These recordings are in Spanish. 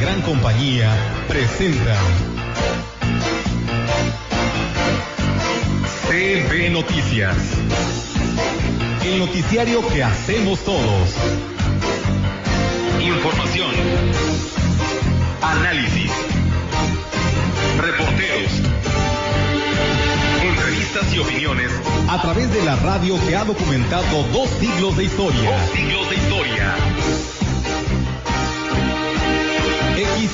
gran compañía presentan CB Noticias. El noticiario que hacemos todos. Información. Análisis. Reporteros. Entrevistas y opiniones a través de la radio que ha documentado dos siglos de historia. Dos siglos de historia.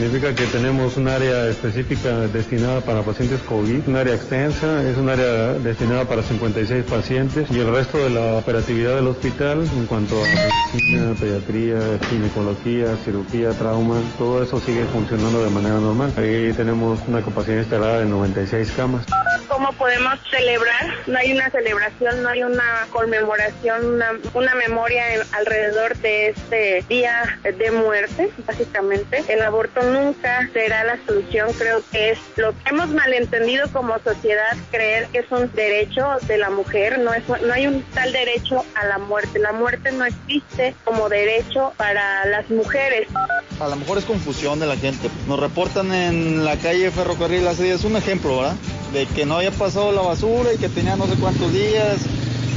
Significa que tenemos un área específica destinada para pacientes COVID, un área extensa, es un área destinada para 56 pacientes y el resto de la operatividad del hospital en cuanto a medicina, pediatría, ginecología, cirugía, trauma, todo eso sigue funcionando de manera normal. Ahí tenemos una capacidad instalada de 96 camas. ¿Cómo podemos celebrar? No hay una celebración, no hay una conmemoración, una, una memoria en- alrededor de este día de muerte, básicamente. El aborto nunca será la solución, creo que es lo que hemos malentendido como sociedad, creer que es un derecho de la mujer, no, es, no hay un tal derecho a la muerte. La muerte no existe como derecho para las mujeres. A lo mejor es confusión de la gente. Nos reportan en la calle Ferrocarril hace días, un ejemplo, ¿verdad? De que no había pasado la basura y que tenía no sé cuántos días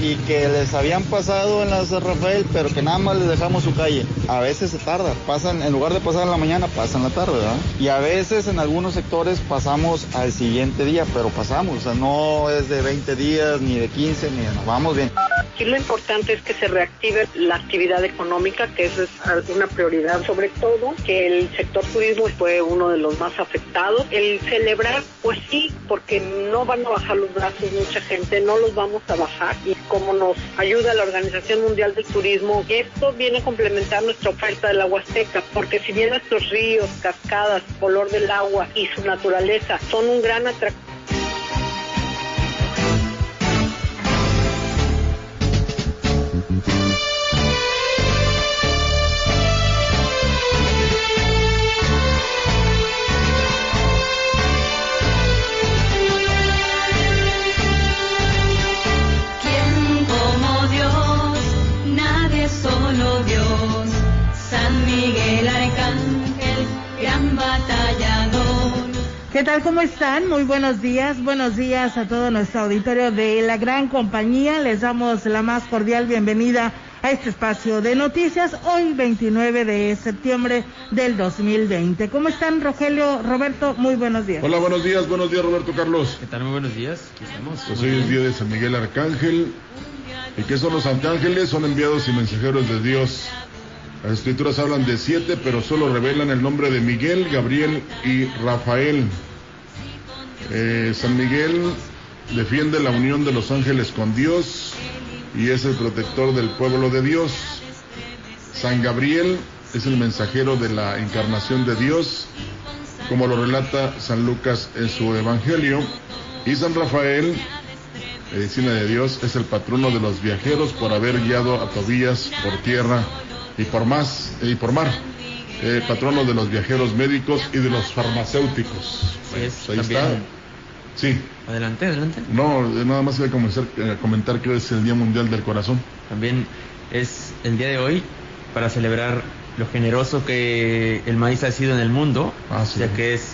y que les habían pasado en la San Rafael, pero que nada más les dejamos su calle. A veces se tarda, pasan, en lugar de pasar en la mañana, pasan la tarde, ¿verdad? Y a veces en algunos sectores pasamos al siguiente día, pero pasamos, o sea, no es de 20 días, ni de 15, ni nos vamos bien. Aquí lo importante es que se reactive la actividad económica, que eso es una prioridad, sobre todo que el sector turismo fue uno de los más afectados. El celebrar, pues sí, porque no van a bajar los brazos mucha gente, no los vamos a bajar y como nos ayuda la Organización Mundial del Turismo, esto viene a complementar nuestra oferta de la Huasteca, porque si bien nuestros ríos, cascadas, color del agua y su naturaleza son un gran atractivo, Dios. San Miguel Arcángel, gran batallador. ¿Qué tal? ¿Cómo están? Muy buenos días. Buenos días a todo nuestro auditorio de la gran compañía. Les damos la más cordial bienvenida a este espacio de noticias hoy 29 de septiembre del 2020. ¿Cómo están, Rogelio, Roberto? Muy buenos días. Hola, buenos días, buenos días Roberto Carlos. ¿Qué tal? Muy buenos días. Aquí estamos. Pues hoy es día de San Miguel Arcángel. ¿Y qué son los arcángeles? Son enviados y mensajeros de Dios. Las escrituras hablan de siete, pero solo revelan el nombre de Miguel, Gabriel y Rafael. Eh, San Miguel defiende la unión de los ángeles con Dios y es el protector del pueblo de Dios. San Gabriel es el mensajero de la encarnación de Dios, como lo relata San Lucas en su Evangelio. Y San Rafael, medicina de Dios, es el patrono de los viajeros por haber guiado a Tobías por tierra y por más y por mar. Eh, patrono de los viajeros médicos y de los farmacéuticos. Pues ahí también. está. Sí, Adelante, adelante. no, eh, nada más voy a comenzar a comentar que hoy es el Día Mundial del Corazón. También es el día de hoy para celebrar lo generoso que el maíz ha sido en el mundo, Ah, sí. ya que es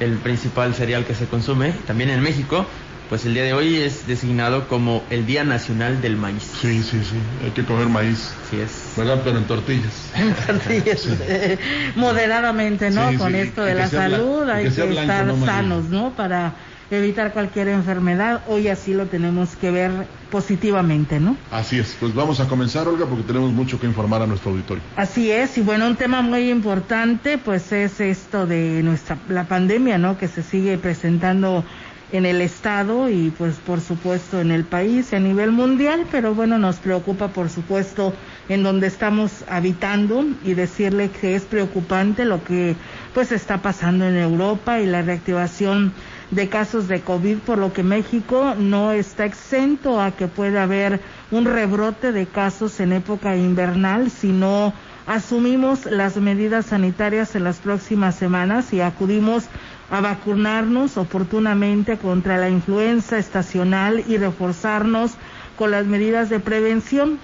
el principal cereal que se consume. También en México, pues el día de hoy es designado como el Día Nacional del Maíz. Sí, sí, sí, hay que comer maíz, Así es. ¿verdad? Pero en tortillas. Sí, eh, moderadamente, ¿no? Sí, Con sí, esto de la salud hay que que, sea blanco, estar no sanos, ¿no? Para evitar cualquier enfermedad. Hoy así lo tenemos que ver positivamente, ¿no? Así es, pues vamos a comenzar, Olga, porque tenemos mucho que informar a nuestro auditorio. Así es, y bueno, un tema muy importante pues es esto de nuestra la pandemia, ¿no? Que se sigue presentando en el estado y pues por supuesto en el país y a nivel mundial, pero bueno, nos preocupa por supuesto en donde estamos habitando y decirle que es preocupante lo que pues está pasando en Europa y la reactivación de casos de COVID, por lo que México no está exento a que pueda haber un rebrote de casos en época invernal si no asumimos las medidas sanitarias en las próximas semanas y acudimos a vacunarnos oportunamente contra la influenza estacional y reforzarnos con las medidas de prevención.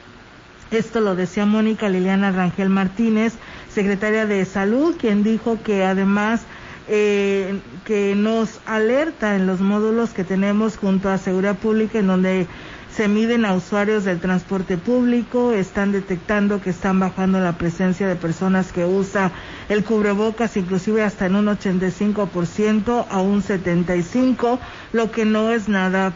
Esto lo decía Mónica Liliana Rangel Martínez, secretaria de Salud, quien dijo que además eh, que nos alerta en los módulos que tenemos junto a Seguridad Pública en donde se miden a usuarios del transporte público, están detectando que están bajando la presencia de personas que usan el cubrebocas, inclusive hasta en un 85% a un 75%, lo que no es nada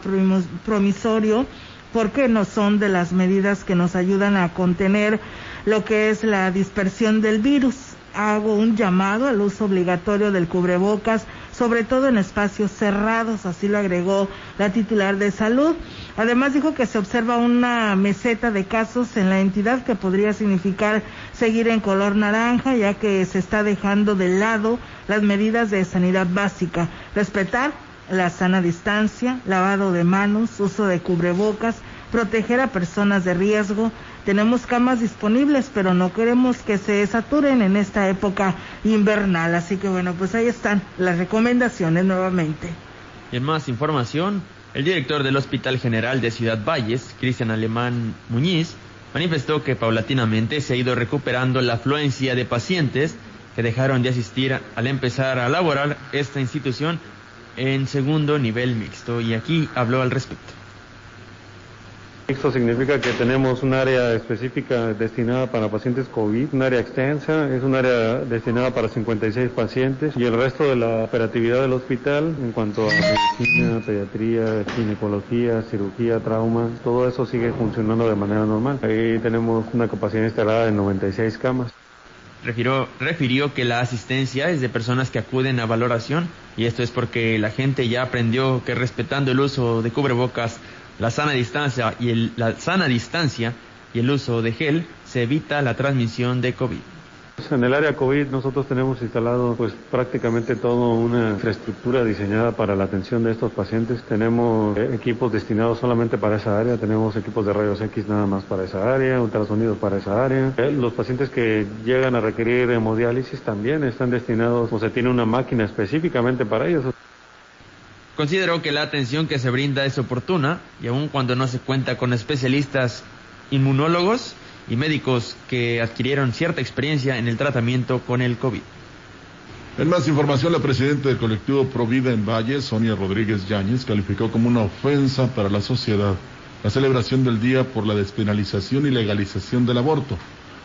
promisorio porque no son de las medidas que nos ayudan a contener lo que es la dispersión del virus. Hago un llamado al uso obligatorio del cubrebocas, sobre todo en espacios cerrados, así lo agregó la titular de salud. Además dijo que se observa una meseta de casos en la entidad que podría significar seguir en color naranja, ya que se está dejando de lado las medidas de sanidad básica. Respetar la sana distancia, lavado de manos, uso de cubrebocas, proteger a personas de riesgo. Tenemos camas disponibles, pero no queremos que se saturen en esta época invernal. Así que bueno, pues ahí están las recomendaciones nuevamente. Y en más información, el director del Hospital General de Ciudad Valles, Cristian Alemán Muñiz, manifestó que paulatinamente se ha ido recuperando la afluencia de pacientes que dejaron de asistir al empezar a laborar esta institución en segundo nivel mixto y aquí habló al respecto. Esto significa que tenemos un área específica destinada para pacientes COVID, un área extensa, es un área destinada para 56 pacientes y el resto de la operatividad del hospital en cuanto a medicina, pediatría, ginecología, cirugía, trauma, todo eso sigue funcionando de manera normal. Ahí tenemos una capacidad instalada de 96 camas. Refirió, refirió que la asistencia es de personas que acuden a valoración y esto es porque la gente ya aprendió que respetando el uso de cubrebocas la sana distancia y el, la sana distancia y el uso de gel se evita la transmisión de COVID. En el área COVID nosotros tenemos instalado pues prácticamente toda una infraestructura diseñada para la atención de estos pacientes. Tenemos eh, equipos destinados solamente para esa área, tenemos equipos de rayos X nada más para esa área, ultrasonidos para esa área. Eh, los pacientes que llegan a requerir hemodiálisis también están destinados o se tiene una máquina específicamente para ellos. Considero que la atención que se brinda es oportuna y aun cuando no se cuenta con especialistas inmunólogos y médicos que adquirieron cierta experiencia en el tratamiento con el COVID. En más información, la presidenta del colectivo Provida en Valle, Sonia Rodríguez Yáñez, calificó como una ofensa para la sociedad la celebración del día por la despenalización y legalización del aborto.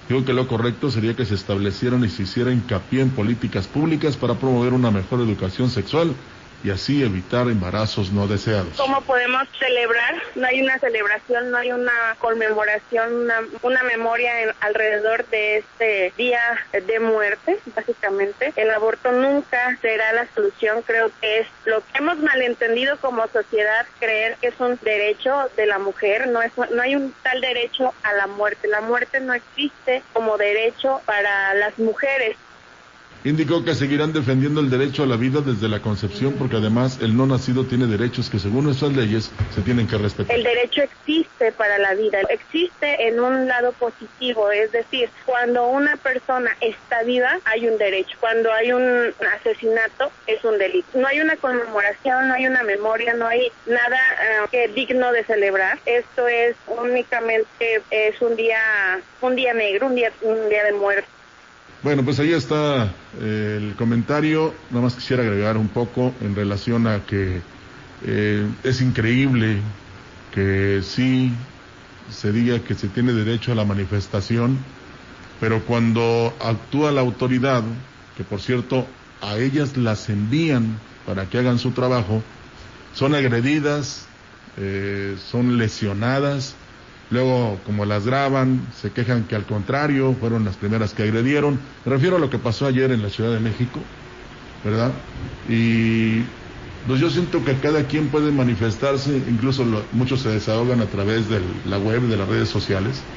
Digo que lo correcto sería que se establecieran y se hiciera hincapié en políticas públicas para promover una mejor educación sexual y así evitar embarazos no deseados. ¿Cómo podemos celebrar? No hay una celebración, no hay una conmemoración, una, una memoria alrededor de este día de muerte, básicamente. El aborto nunca será la solución, creo que es lo que hemos malentendido como sociedad, creer que es un derecho de la mujer, no, es, no hay un tal derecho a la muerte. La muerte no existe como derecho para las mujeres. Indicó que seguirán defendiendo el derecho a la vida desde la concepción porque además el no nacido tiene derechos que según nuestras leyes se tienen que respetar. El derecho existe para la vida, existe en un lado positivo, es decir, cuando una persona está viva hay un derecho, cuando hay un asesinato es un delito. No hay una conmemoración, no hay una memoria, no hay nada eh, que digno de celebrar. Esto es únicamente es un día un día negro, un día un día de muerte. Bueno, pues ahí está eh, el comentario. Nada más quisiera agregar un poco en relación a que eh, es increíble que sí se diga que se tiene derecho a la manifestación, pero cuando actúa la autoridad, que por cierto a ellas las envían para que hagan su trabajo, son agredidas, eh, son lesionadas, Luego, como las graban, se quejan que al contrario, fueron las primeras que agredieron. Me refiero a lo que pasó ayer en la Ciudad de México, ¿verdad? Y pues yo siento que cada quien puede manifestarse, incluso muchos se desahogan a través de la web, de las redes sociales.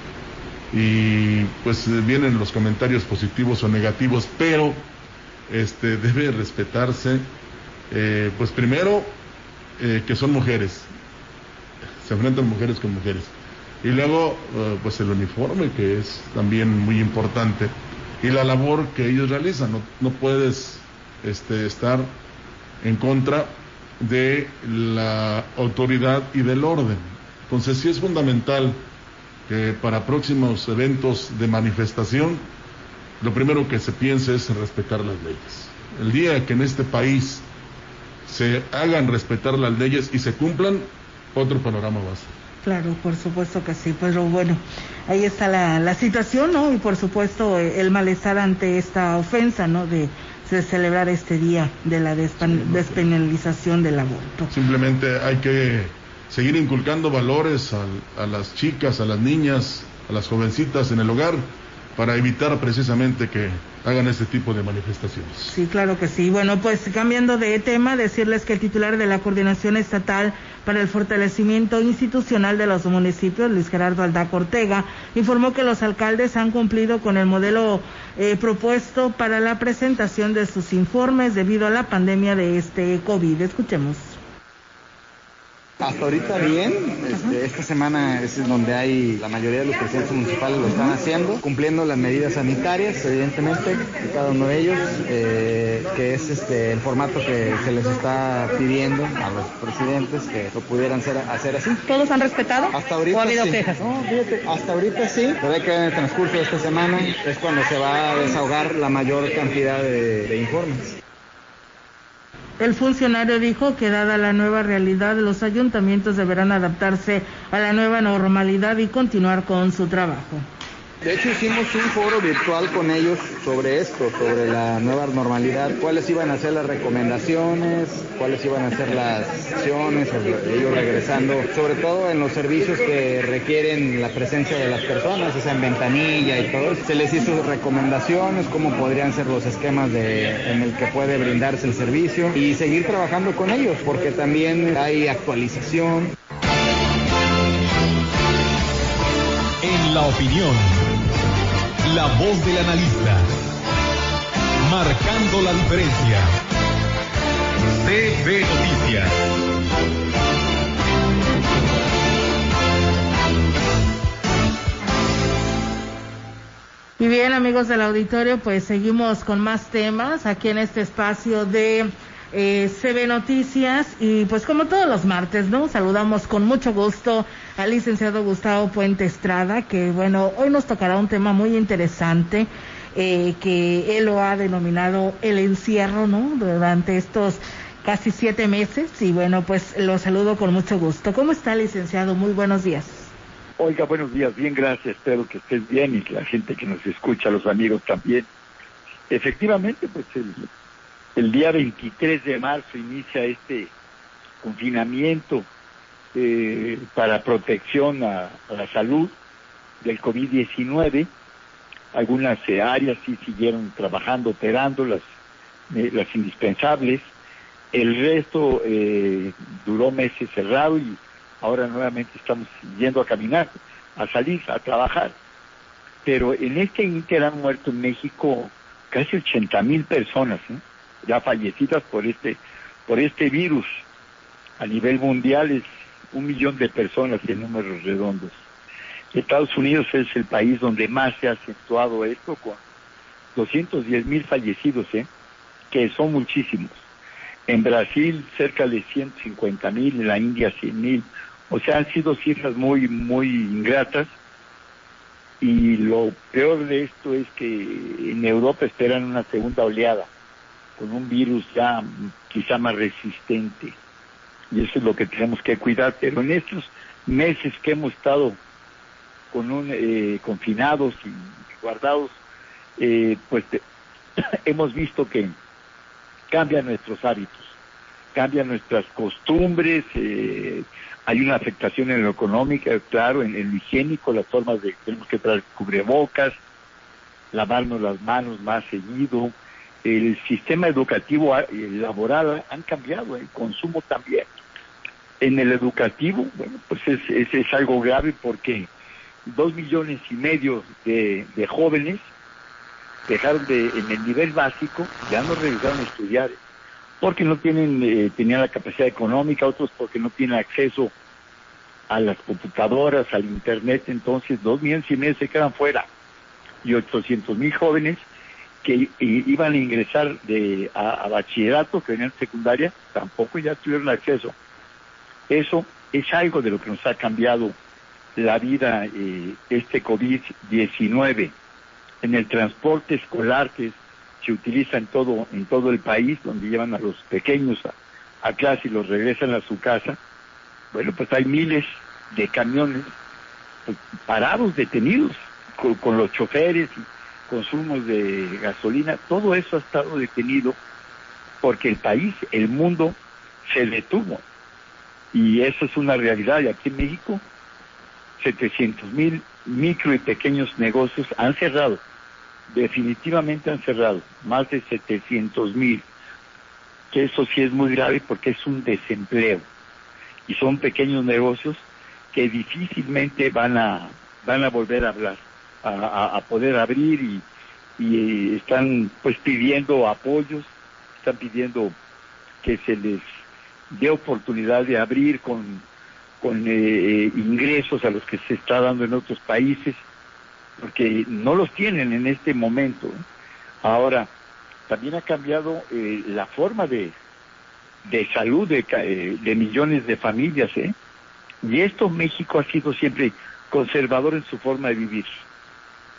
Y pues vienen los comentarios positivos o negativos, pero este debe respetarse Eh, pues primero, eh, que son mujeres, se enfrentan mujeres con mujeres. Y luego, eh, pues el uniforme, que es también muy importante, y la labor que ellos realizan. No, no puedes este, estar en contra de la autoridad y del orden. Entonces sí es fundamental que para próximos eventos de manifestación, lo primero que se piense es respetar las leyes. El día que en este país se hagan respetar las leyes y se cumplan, otro panorama va a ser. Claro, por supuesto que sí, pero bueno, ahí está la, la situación, ¿no? Y por supuesto eh, el malestar ante esta ofensa, ¿no? De, de celebrar este día de la despen- despenalización del aborto. Simplemente hay que seguir inculcando valores al- a las chicas, a las niñas, a las jovencitas en el hogar para evitar precisamente que hagan este tipo de manifestaciones. Sí, claro que sí. Bueno, pues cambiando de tema, decirles que el titular de la Coordinación Estatal para el Fortalecimiento Institucional de los Municipios, Luis Gerardo Aldaco Ortega, informó que los alcaldes han cumplido con el modelo eh, propuesto para la presentación de sus informes debido a la pandemia de este COVID. Escuchemos. Hasta ahorita bien, este, esta semana es donde hay la mayoría de los presidentes municipales lo están haciendo, cumpliendo las medidas sanitarias, evidentemente, de cada uno de ellos, eh, que es este el formato que se les está pidiendo a los presidentes que lo pudieran ser- hacer así. ¿Todos han respetado? Hasta ahorita ¿O ha habido sí. quejas? No, fíjate, hasta ahorita sí, pero hay que en el transcurso de esta semana es cuando se va a desahogar la mayor cantidad de, de informes. El funcionario dijo que dada la nueva realidad, los ayuntamientos deberán adaptarse a la nueva normalidad y continuar con su trabajo. De hecho hicimos un foro virtual con ellos sobre esto, sobre la nueva normalidad, cuáles iban a ser las recomendaciones, cuáles iban a ser las acciones, ellos regresando, sobre todo en los servicios que requieren la presencia de las personas, o sea, en ventanilla y todo. Se les hizo recomendaciones, cómo podrían ser los esquemas de, en el que puede brindarse el servicio y seguir trabajando con ellos, porque también hay actualización. En la opinión, la voz del analista, marcando la diferencia. CB Noticias. Y bien, amigos del auditorio, pues seguimos con más temas aquí en este espacio de eh, CB Noticias y pues como todos los martes, ¿no? Saludamos con mucho gusto al licenciado Gustavo Puente Estrada, que bueno, hoy nos tocará un tema muy interesante eh, que él lo ha denominado el encierro, ¿no? Durante estos casi siete meses y bueno, pues lo saludo con mucho gusto. ¿Cómo está, licenciado? Muy buenos días. Oiga, buenos días, bien, gracias, espero que estés bien y la gente que nos escucha, los amigos también. Efectivamente, pues el, el día 23 de marzo inicia este confinamiento eh, para protección a, la salud del COVID-19. Algunas eh, áreas sí siguieron trabajando, operando, las, eh, indispensables. El resto duró meses cerrado y ahora nuevamente estamos yendo a caminar, a salir, a trabajar. Pero en este Inter han muerto en México casi 80 mil personas. Ya fallecidas por este, por este virus. A nivel mundial es un millón de personas en números redondos. Estados Unidos es el país donde más se ha acentuado esto, con 210 mil fallecidos, ¿eh? que son muchísimos. En Brasil cerca de 150 mil, en la India 100 mil. O sea, han sido cifras muy, muy ingratas. Y lo peor de esto es que en Europa esperan una segunda oleada, con un virus ya quizá más resistente. Y eso es lo que tenemos que cuidar. Pero en estos meses que hemos estado con un, eh, confinados y guardados, eh, pues te- hemos visto que cambian nuestros hábitos, cambian nuestras costumbres, eh, hay una afectación en lo económico, claro, en, en lo higiénico, las formas de tenemos que traer cubrebocas, lavarnos las manos más seguido, el sistema educativo, laboral han cambiado, el consumo también. En el educativo, bueno, pues es, es, es algo grave porque dos millones y medio de, de jóvenes dejaron de, en el nivel básico, ya no regresaron a estudiar. porque no tienen, eh, tenían la capacidad económica, otros porque no tienen acceso a las computadoras, al internet, entonces dos millones y medio se quedan fuera y 800 mil jóvenes que iban a ingresar de, a, bachillerato, que venían secundaria, tampoco ya tuvieron acceso. Eso es algo de lo que nos ha cambiado la vida eh, este COVID-19 en el transporte escolar que se utiliza en todo en todo el país, donde llevan a los pequeños a, a clase y los regresan a su casa. Bueno, pues hay miles de camiones pues, parados, detenidos, con, con los choferes y consumos de gasolina. Todo eso ha estado detenido porque el país, el mundo, se detuvo. Y eso es una realidad. Y aquí en México, 700 mil micro y pequeños negocios han cerrado. Definitivamente han cerrado. Más de 700 mil. Que eso sí es muy grave porque es un desempleo. Y son pequeños negocios que difícilmente van a, van a volver a hablar, a, poder abrir y, y están pues pidiendo apoyos, están pidiendo que se les dé oportunidad de abrir con, con eh, eh, ingresos a los que se está dando en otros países, porque no los tienen en este momento. ¿eh? Ahora, también ha cambiado eh, la forma de, de salud de, eh, de millones de familias, ¿eh? Y esto México ha sido siempre conservador en su forma de vivir.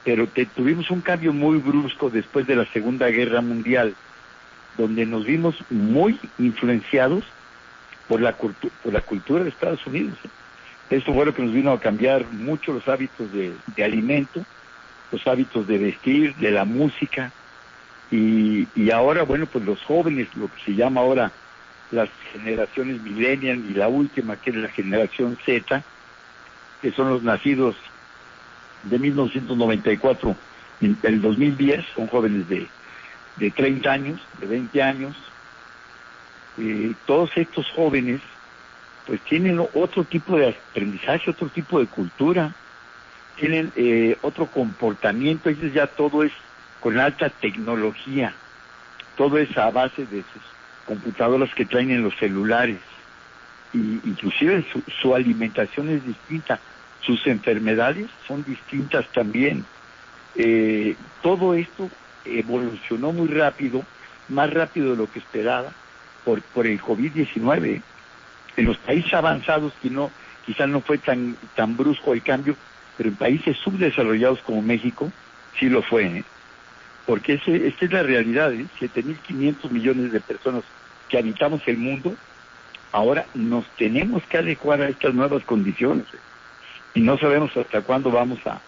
Pero te- tuvimos un cambio muy brusco después de la Segunda Guerra Mundial, donde nos vimos muy influenciados por la, por la cultura de Estados Unidos. ¿eh? Esto fue lo que nos vino a cambiar mucho los hábitos de, de alimento, los hábitos de vestir, de la música. Y, y ahora, bueno, pues los jóvenes, lo que se llama ahora las generaciones millennial y la última, que es la generación Z, que son los nacidos de 1994 en el 2010, son jóvenes de, de 30 años, de 20 años. Eh, todos estos jóvenes pues tienen otro tipo de aprendizaje, otro tipo de cultura, tienen eh, otro comportamiento, ellos ya todo es con alta tecnología, todo es a base de sus computadoras que traen en los celulares, y inclusive su alimentación es distinta, sus enfermedades son distintas también. Eh, todo esto evolucionó muy rápido, más rápido de lo que esperaba, por, por el COVID-19. En los países avanzados no, quizás no fue tan, tan brusco el cambio, pero en países subdesarrollados como México sí lo fue. ¿eh? Porque ese, esta es la realidad, ¿eh? 7.500 millones de personas que habitamos el mundo, ahora nos tenemos que adecuar a estas nuevas condiciones. ¿eh? Y no sabemos hasta cuándo vamos a,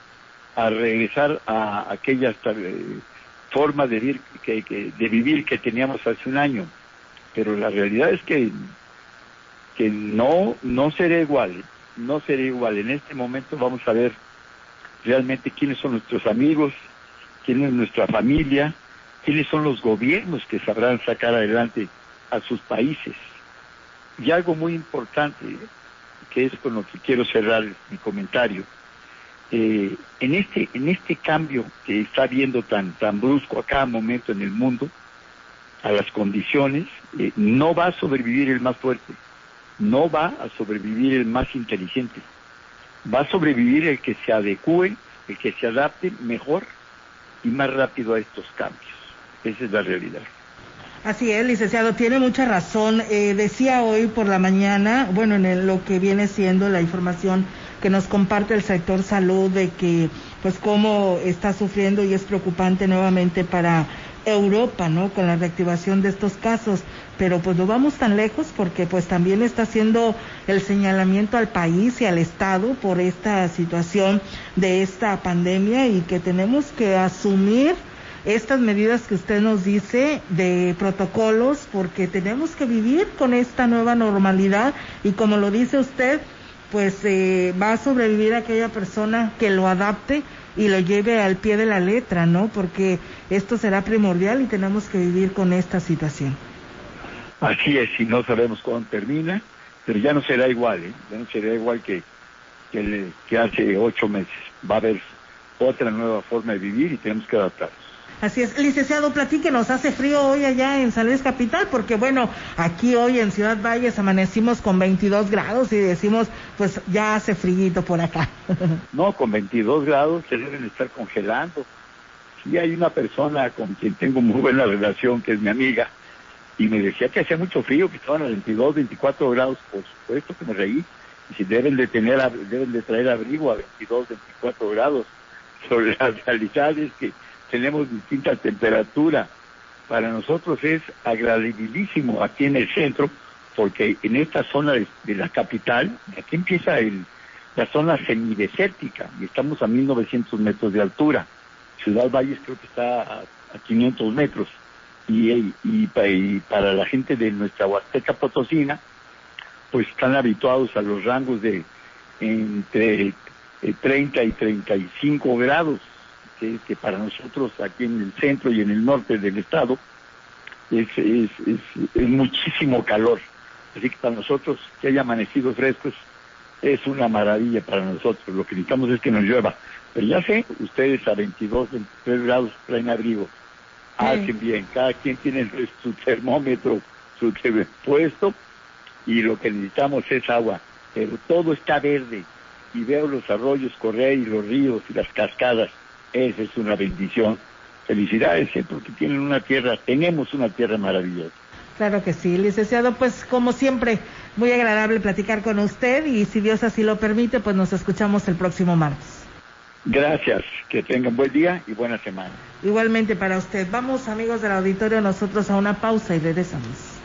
a regresar a aquella eh, forma de vivir que, de vivir que teníamos hace un año. Pero la realidad es que, que no, no será igual, no será igual. En este momento vamos a ver realmente quiénes son nuestros amigos, quién es nuestra familia, quiénes son los gobiernos que sabrán sacar adelante a sus países. Y algo muy importante, es con lo que quiero cerrar mi comentario, eh, en este en este cambio que está habiendo tan tan brusco a cada momento en el mundo, a las condiciones, eh, no va a sobrevivir el más fuerte, no va a sobrevivir el más inteligente, va a sobrevivir el que se adecue, el que se adapte mejor y más rápido a estos cambios. Esa es la realidad. Así es, licenciado, tiene mucha razón. Eh, decía hoy por la mañana, bueno, en lo que viene siendo la información que nos comparte el sector salud de que, pues, cómo está sufriendo y es preocupante nuevamente para Europa, ¿no? Con la reactivación de estos casos. Pero pues no vamos tan lejos porque pues también está haciendo el señalamiento al país y al Estado por esta situación de esta pandemia y que tenemos que asumir estas medidas que usted nos dice de protocolos porque tenemos que vivir con esta nueva normalidad y como lo dice usted, pues eh, va a sobrevivir aquella persona que lo adapte y lo lleve al pie de la letra, ¿no? Porque esto será primordial y tenemos que vivir con esta situación. Así es, y no sabemos cuándo termina, pero ya no será igual, ¿eh? ya no será igual que, que, que hace ocho meses. Va a haber otra nueva forma de vivir y tenemos que adaptarnos. Así es, licenciado, platíquenos, hace frío hoy allá en San Luis Capital, porque bueno, aquí hoy en Ciudad Valles amanecimos con 22 grados y decimos, pues ya hace frío por acá. No, con 22 grados se deben estar congelando. Sí hay una persona con quien tengo muy buena relación, que es mi amiga, y me decía que hacía mucho frío, que estaban a 22, 24 grados, por supuesto que me reí, y si deben de tener, deben de traer abrigo a 22, 24 grados. Sobre la realidad es que tenemos distintas temperaturas. Para nosotros es agradabilísimo aquí en el centro, porque en esta zona de, la capital, aquí empieza el, la zona semidesértica, y estamos a 1900 metros de altura. Ciudad Valles creo que está a, 500 metros. Y, y, y, para la gente de nuestra Huasteca Potosina, pues están habituados a los rangos de entre 30 y 35 grados que, para nosotros aquí en el centro y en el norte del estado es, es, es, muchísimo calor. Así que para nosotros que haya amanecido frescos es una maravilla para nosotros. Lo que necesitamos es que nos llueva. Pero ya sé, ustedes a 22, 23 grados traen abrigo. Hacen bien, cada quien tiene su termómetro, su puesto y lo que necesitamos es agua. Pero todo está verde y veo los arroyos correr y los ríos y las cascadas esa es una bendición. Felicidades, ¿eh? porque tienen una tierra, tenemos una tierra maravillosa. Claro que sí, licenciado, pues como siempre, muy agradable platicar con usted y si Dios así lo permite, pues nos escuchamos el próximo martes. Gracias, que tengan buen día y buena semana. Igualmente para usted. Vamos amigos del auditorio nosotros a una pausa y regresamos.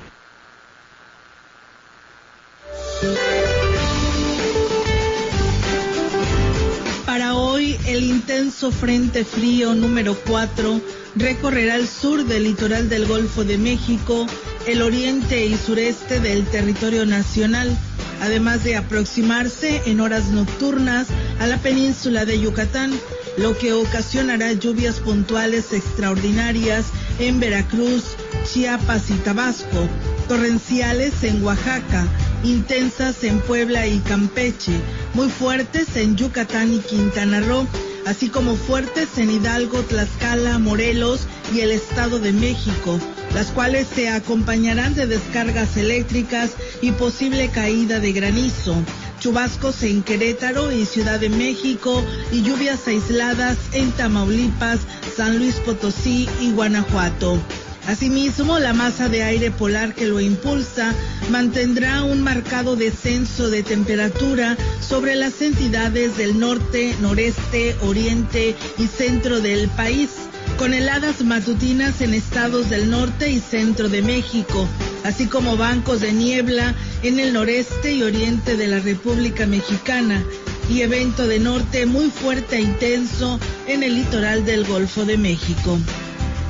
El intenso frente frío número 4 recorrerá el sur del litoral del Golfo de México, el oriente y sureste del territorio nacional, además de aproximarse en horas nocturnas a la península de Yucatán, lo que ocasionará lluvias puntuales extraordinarias en Veracruz, Chiapas y Tabasco, torrenciales en Oaxaca, intensas en Puebla y Campeche, muy fuertes en Yucatán y Quintana Roo, así como fuertes en Hidalgo, Tlaxcala, Morelos y el Estado de México, las cuales se acompañarán de descargas eléctricas y posible caída de granizo, chubascos en Querétaro y Ciudad de México y lluvias aisladas en Tamaulipas, San Luis Potosí y Guanajuato. Asimismo, la masa de aire polar que lo impulsa mantendrá un marcado descenso de temperatura sobre las entidades del norte, noreste, oriente y centro del país, con heladas matutinas en estados del norte y centro de México, así como bancos de niebla en el noreste y oriente de la República Mexicana y evento de norte muy fuerte e intenso en el litoral del Golfo de México.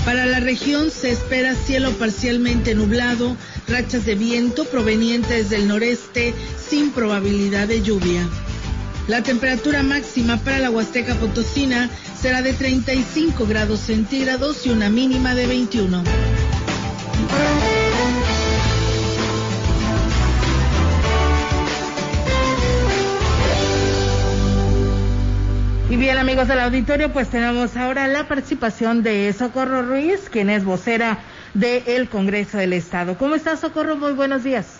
Para la región se espera cielo parcialmente nublado, rachas de viento provenientes del noreste sin probabilidad de lluvia. La temperatura máxima para la Huasteca Potosina será de 35 grados centígrados y una mínima de 21. Y bien, amigos del auditorio, pues tenemos ahora la participación de Socorro Ruiz, quien es vocera del Congreso del Estado. ¿Cómo estás, Socorro? Muy buenos días.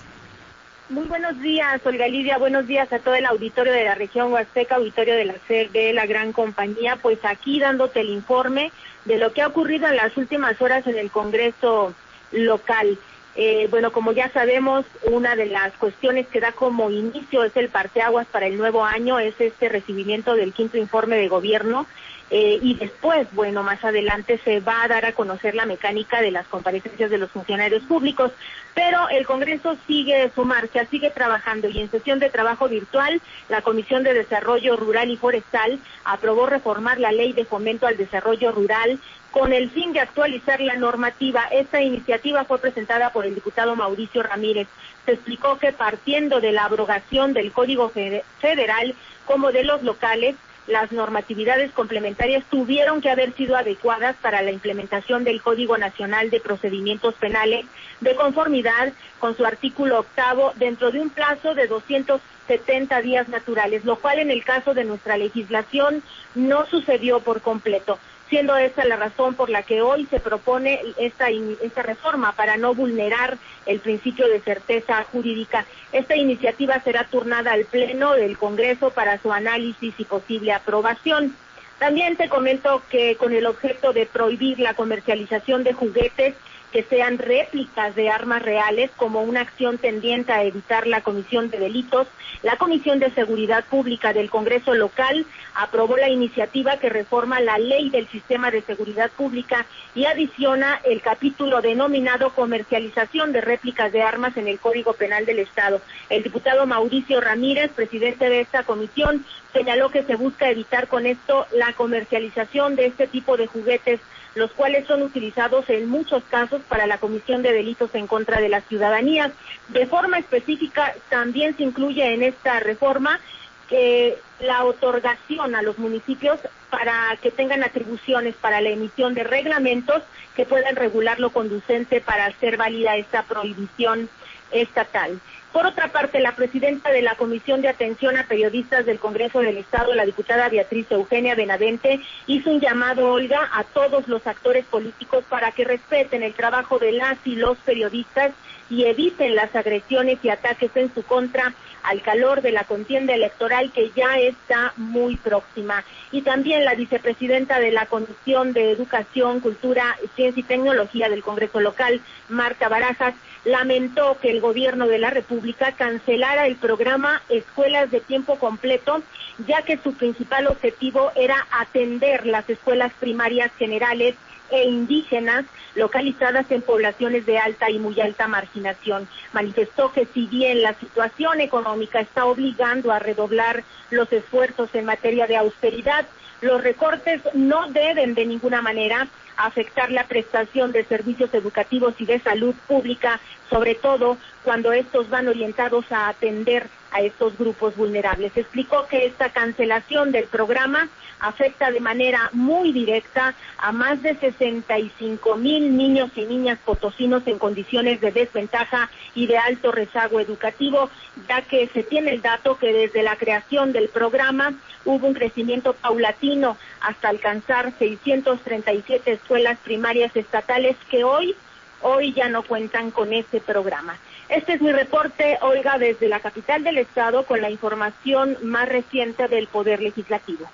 Muy buenos días, Olga Lidia. Buenos días a todo el auditorio de la región Huasteca, auditorio de la de la gran compañía. Pues aquí dándote el informe de lo que ha ocurrido en las últimas horas en el Congreso local. Eh, bueno, como ya sabemos, una de las cuestiones que da como inicio es el parteaguas para el nuevo año, es este recibimiento del quinto informe de gobierno. Eh, y después, bueno, más adelante se va a dar a conocer la mecánica de las comparecencias de los funcionarios públicos, pero el Congreso sigue su marcha, sigue trabajando y en sesión de trabajo virtual, la Comisión de Desarrollo Rural y Forestal aprobó reformar la ley de fomento al desarrollo rural con el fin de actualizar la normativa. Esta iniciativa fue presentada por el diputado Mauricio Ramírez. Se explicó que partiendo de la abrogación del Código Federal como de los locales, las normatividades complementarias tuvieron que haber sido adecuadas para la implementación del Código Nacional de Procedimientos Penales de conformidad con su artículo octavo dentro de un plazo de 270 días naturales, lo cual en el caso de nuestra legislación no sucedió por completo. Siendo esa la razón por la que hoy se propone esta, esta reforma para no vulnerar el principio de certeza jurídica. Esta iniciativa será turnada al Pleno del Congreso para su análisis y posible aprobación. También te comento que con el objeto de prohibir la comercialización de juguetes que sean réplicas de armas reales como una acción tendiente a evitar la comisión de delitos, la Comisión de Seguridad Pública del Congreso local aprobó la iniciativa que reforma la ley del sistema de seguridad pública y adiciona el capítulo denominado comercialización de réplicas de armas en el Código Penal del Estado. El diputado Mauricio Ramírez, presidente de esta comisión, señaló que se busca evitar con esto la comercialización de este tipo de juguetes los cuales son utilizados en muchos casos para la comisión de delitos en contra de la ciudadanía. De forma específica, también se incluye en esta reforma que la otorgación a los municipios para que tengan atribuciones para la emisión de reglamentos que puedan regular lo conducente para hacer válida esta prohibición estatal. Por otra parte, la presidenta de la Comisión de Atención a Periodistas del Congreso del Estado, la diputada Beatriz Eugenia Benavente, hizo un llamado, Olga, a todos los actores políticos para que respeten el trabajo de las y los periodistas y eviten las agresiones y ataques en su contra al calor de la contienda electoral que ya está muy próxima. Y también la vicepresidenta de la Comisión de Educación, Cultura, Ciencia y Tecnología del Congreso local, Marta Barajas, lamentó que el gobierno de la República cancelara el programa Escuelas de Tiempo Completo, ya que su principal objetivo era atender las escuelas primarias generales e indígenas localizadas en poblaciones de alta y muy alta marginación. Manifestó que si bien la situación económica está obligando a redoblar los esfuerzos en materia de austeridad, los recortes no deben de ninguna manera afectar la prestación de servicios educativos y de salud pública, sobre todo cuando estos van orientados a atender a estos grupos vulnerables. Explicó que esta cancelación del programa afecta de manera muy directa a más de 65 mil niños y niñas potosinos en condiciones de desventaja y de alto rezago educativo, ya que se tiene el dato que desde la creación del programa hubo un crecimiento paulatino hasta alcanzar 637 escuelas primarias estatales que hoy hoy ya no cuentan con este programa. Este es mi reporte, Olga, desde la capital del estado con la información más reciente del Poder Legislativo.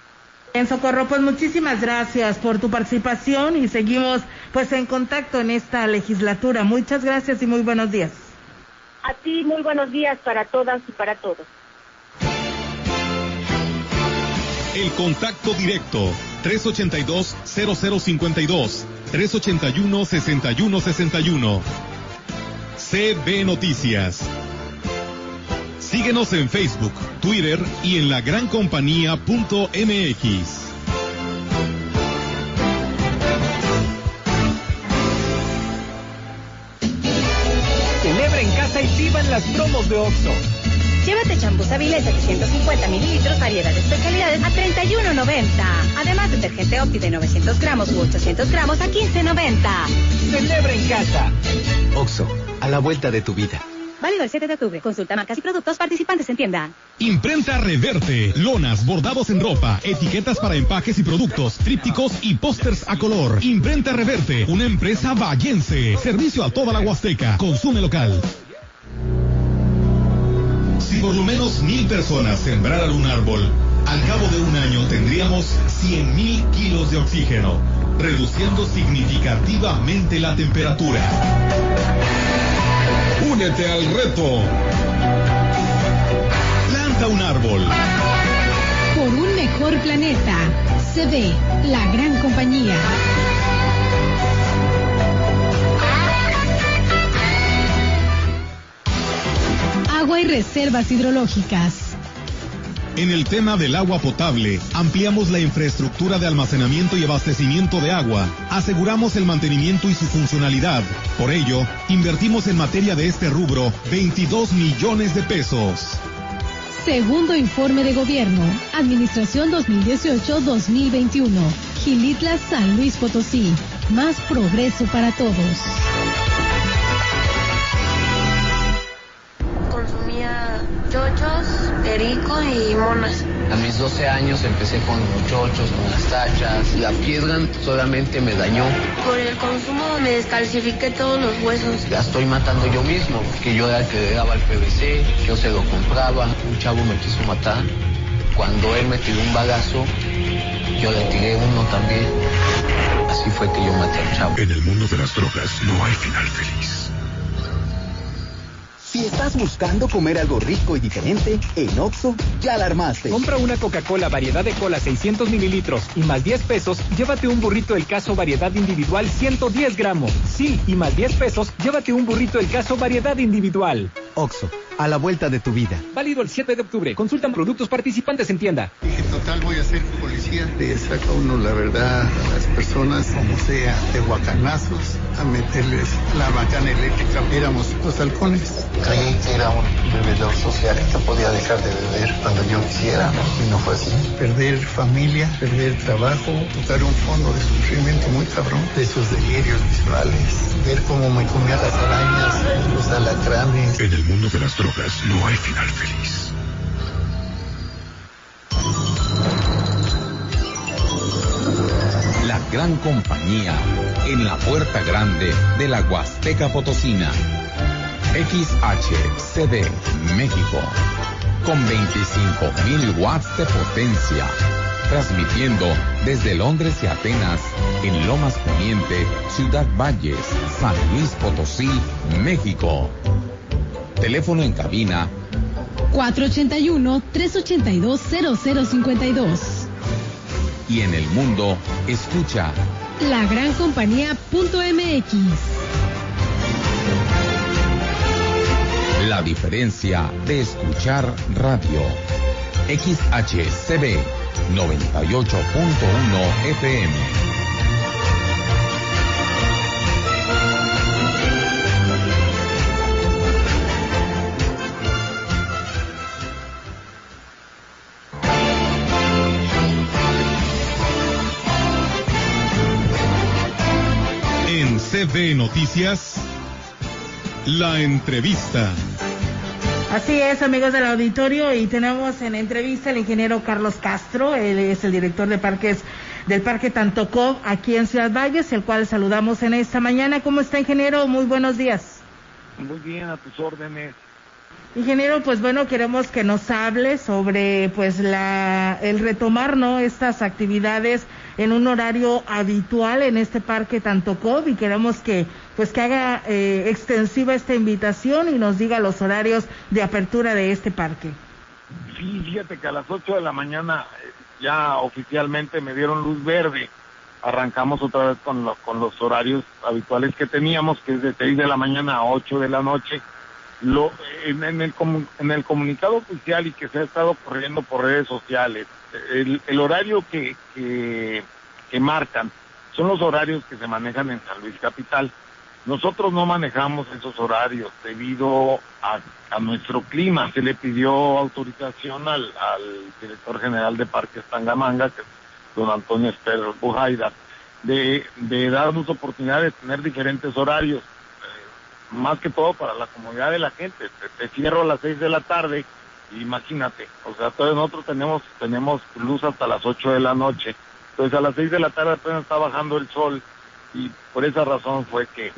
En Socorro, pues muchísimas gracias por tu participación y seguimos pues en contacto en esta legislatura. Muchas gracias y muy buenos días. A ti muy buenos días para todas y para todos. El contacto directo 382-0052, 381-6161. CB Noticias. Síguenos en Facebook, Twitter y en la gran compañía.mx. Celebra en casa y vivan las promos de Oxxo. Llévate champú Savile 750 mililitros, variedad de especialidades a 31.90. Además, detergente Opti de 900 gramos u 800 gramos a 15.90. Celebra en casa. Oxo, a la vuelta de tu vida. Válido el 7 de octubre. Consulta marcas y productos participantes en tienda. Imprenta Reverte. Lonas, bordados en ropa, etiquetas para empaques y productos, trípticos y pósters a color. Imprenta Reverte. Una empresa vallense. Servicio a toda la Huasteca. Consume local. Si por lo menos mil personas sembraran un árbol, al cabo de un año tendríamos 100 mil kilos de oxígeno, reduciendo significativamente la temperatura. Únete al reto. Planta un árbol. Por un mejor planeta. Se ve la gran compañía. Agua y reservas hidrológicas. En el tema del agua potable, ampliamos la infraestructura de almacenamiento y abastecimiento de agua, aseguramos el mantenimiento y su funcionalidad. Por ello, invertimos en materia de este rubro 22 millones de pesos. Segundo informe de gobierno, Administración 2018-2021. Gilitla San Luis Potosí. Más progreso para todos. Consumía chochos, perico y monas. A mis 12 años empecé con los chochos, con las tachas. La piedra solamente me dañó. Por el consumo me descalcifiqué todos los huesos. La estoy matando yo mismo, que yo era el que le daba el PVC, yo se lo compraba. Un chavo me quiso matar. Cuando él me tiró un bagazo, yo le tiré uno también. Así fue que yo maté al chavo. En el mundo de las drogas no hay final feliz. Si estás buscando comer algo rico y diferente, en Oxo ya la armaste. Compra una Coca-Cola variedad de cola 600 mililitros y más 10 pesos, llévate un burrito El Caso variedad individual 110 gramos. Sí, y más 10 pesos, llévate un burrito El Caso variedad individual. Oxo, a la vuelta de tu vida. Válido el 7 de octubre. Consultan productos participantes en tienda. Dije, total, voy a ser policía. Le saca uno la verdad a las personas, como sea, de guacanazos, a meterles la bacana eléctrica. Éramos los halcones. Creí que era un bebedor social que podía dejar de beber cuando yo quisiera, y no fue así. Perder familia, perder trabajo, tocar un fondo de sufrimiento muy cabrón, de esos delirios visuales, ver cómo me comía las arañas, los alacranes. En el mundo de las drogas no hay final feliz. Gran compañía en la puerta grande de la Huasteca Potosina. XHCD México. Con 25.000 watts de potencia. Transmitiendo desde Londres y Atenas, en Lomas Poniente, Ciudad Valles, San Luis Potosí, México. Teléfono en cabina 481-382-0052. Y en el mundo, escucha La gran compañía.mx. la diferencia de escuchar radio. XHCB 98.1 FM. CB Noticias, la entrevista. Así es, amigos del auditorio, y tenemos en entrevista al ingeniero Carlos Castro, él es el director de parques del Parque Tantocó aquí en Ciudad Valles, el cual saludamos en esta mañana. ¿Cómo está, ingeniero? Muy buenos días. Muy bien, a tus órdenes. Ingeniero, pues bueno, queremos que nos hable sobre pues la el retomar no estas actividades en un horario habitual en este parque Tantocob y queremos que pues que haga eh, extensiva esta invitación y nos diga los horarios de apertura de este parque. Sí, fíjate que a las 8 de la mañana eh, ya oficialmente me dieron luz verde. Arrancamos otra vez con, lo- con los horarios habituales que teníamos, que es de 6 de la mañana a 8 de la noche. Lo, en, en el, en el comunicado oficial y que se ha estado corriendo por redes sociales, el, el horario que, que, que marcan son los horarios que se manejan en San Luis Capital. Nosotros no manejamos esos horarios debido a, nuestro clima. Se le pidió autorización al, director general de Parques Tangamanga, que es don Antonio Esper Bujaida, de, de darnos oportunidad de tener diferentes horarios, eh, más que todo para la comodidad de la gente. Te, te cierro a las seis de la tarde, imagínate, o sea, todos nosotros tenemos, tenemos luz hasta las ocho de la noche. Entonces a las seis de la tarde apenas está bajando el sol y por esa razón fue que,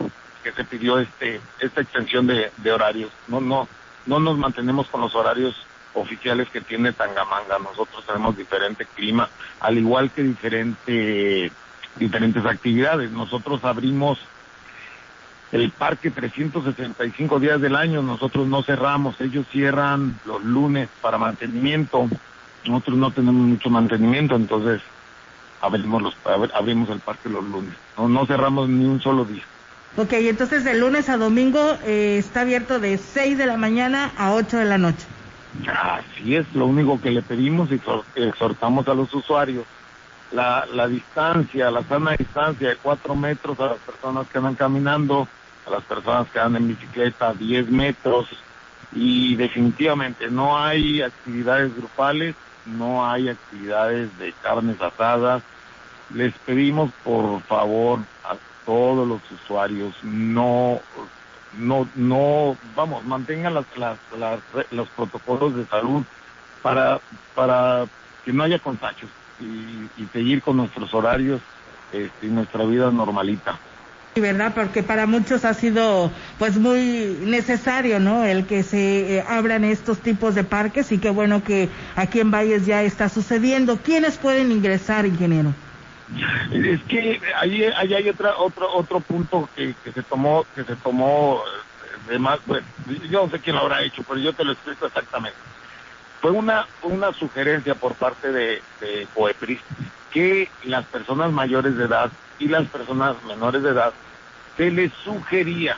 que se pidió este esta extensión de, de horarios. No no no nos mantenemos con los horarios oficiales que tiene Tangamanga. Nosotros tenemos diferente clima, al igual que diferente diferentes actividades. Nosotros abrimos el parque 365 días del año, nosotros no cerramos, ellos cierran los lunes para mantenimiento. Nosotros no tenemos mucho mantenimiento, entonces abrimos los abr- abrimos el parque los lunes. No no cerramos ni un solo día. Ok, entonces de lunes a domingo eh, está abierto de 6 de la mañana a 8 de la noche. Así es, lo único que le pedimos y exhor- exhortamos a los usuarios, la, la distancia, la sana distancia de cuatro metros a las personas que andan caminando, las personas que andan en bicicleta, 10 metros, y definitivamente no hay actividades grupales, no hay actividades de carnes asadas. Les pedimos por favor a todos los usuarios no no no vamos mantengan las, las, las- los protocolos de salud para, para que no haya contagios y, y seguir con nuestros horarios este, y nuestra vida normalita. ¿Verdad? Porque para muchos ha sido pues muy necesario, ¿no? El que se eh, abran estos tipos de parques y qué bueno que aquí en Valles ya está sucediendo. ¿Quiénes pueden ingresar, ingeniero? Es que ahí, ahí hay otra, otro, otro punto que, que se tomó, que se tomó eh, de más, bueno, yo no sé quién lo habrá hecho, pero yo te lo explico exactamente. Fue una, una sugerencia por parte de, de Coepris que las personas mayores de edad y las personas menores de edad se les sugería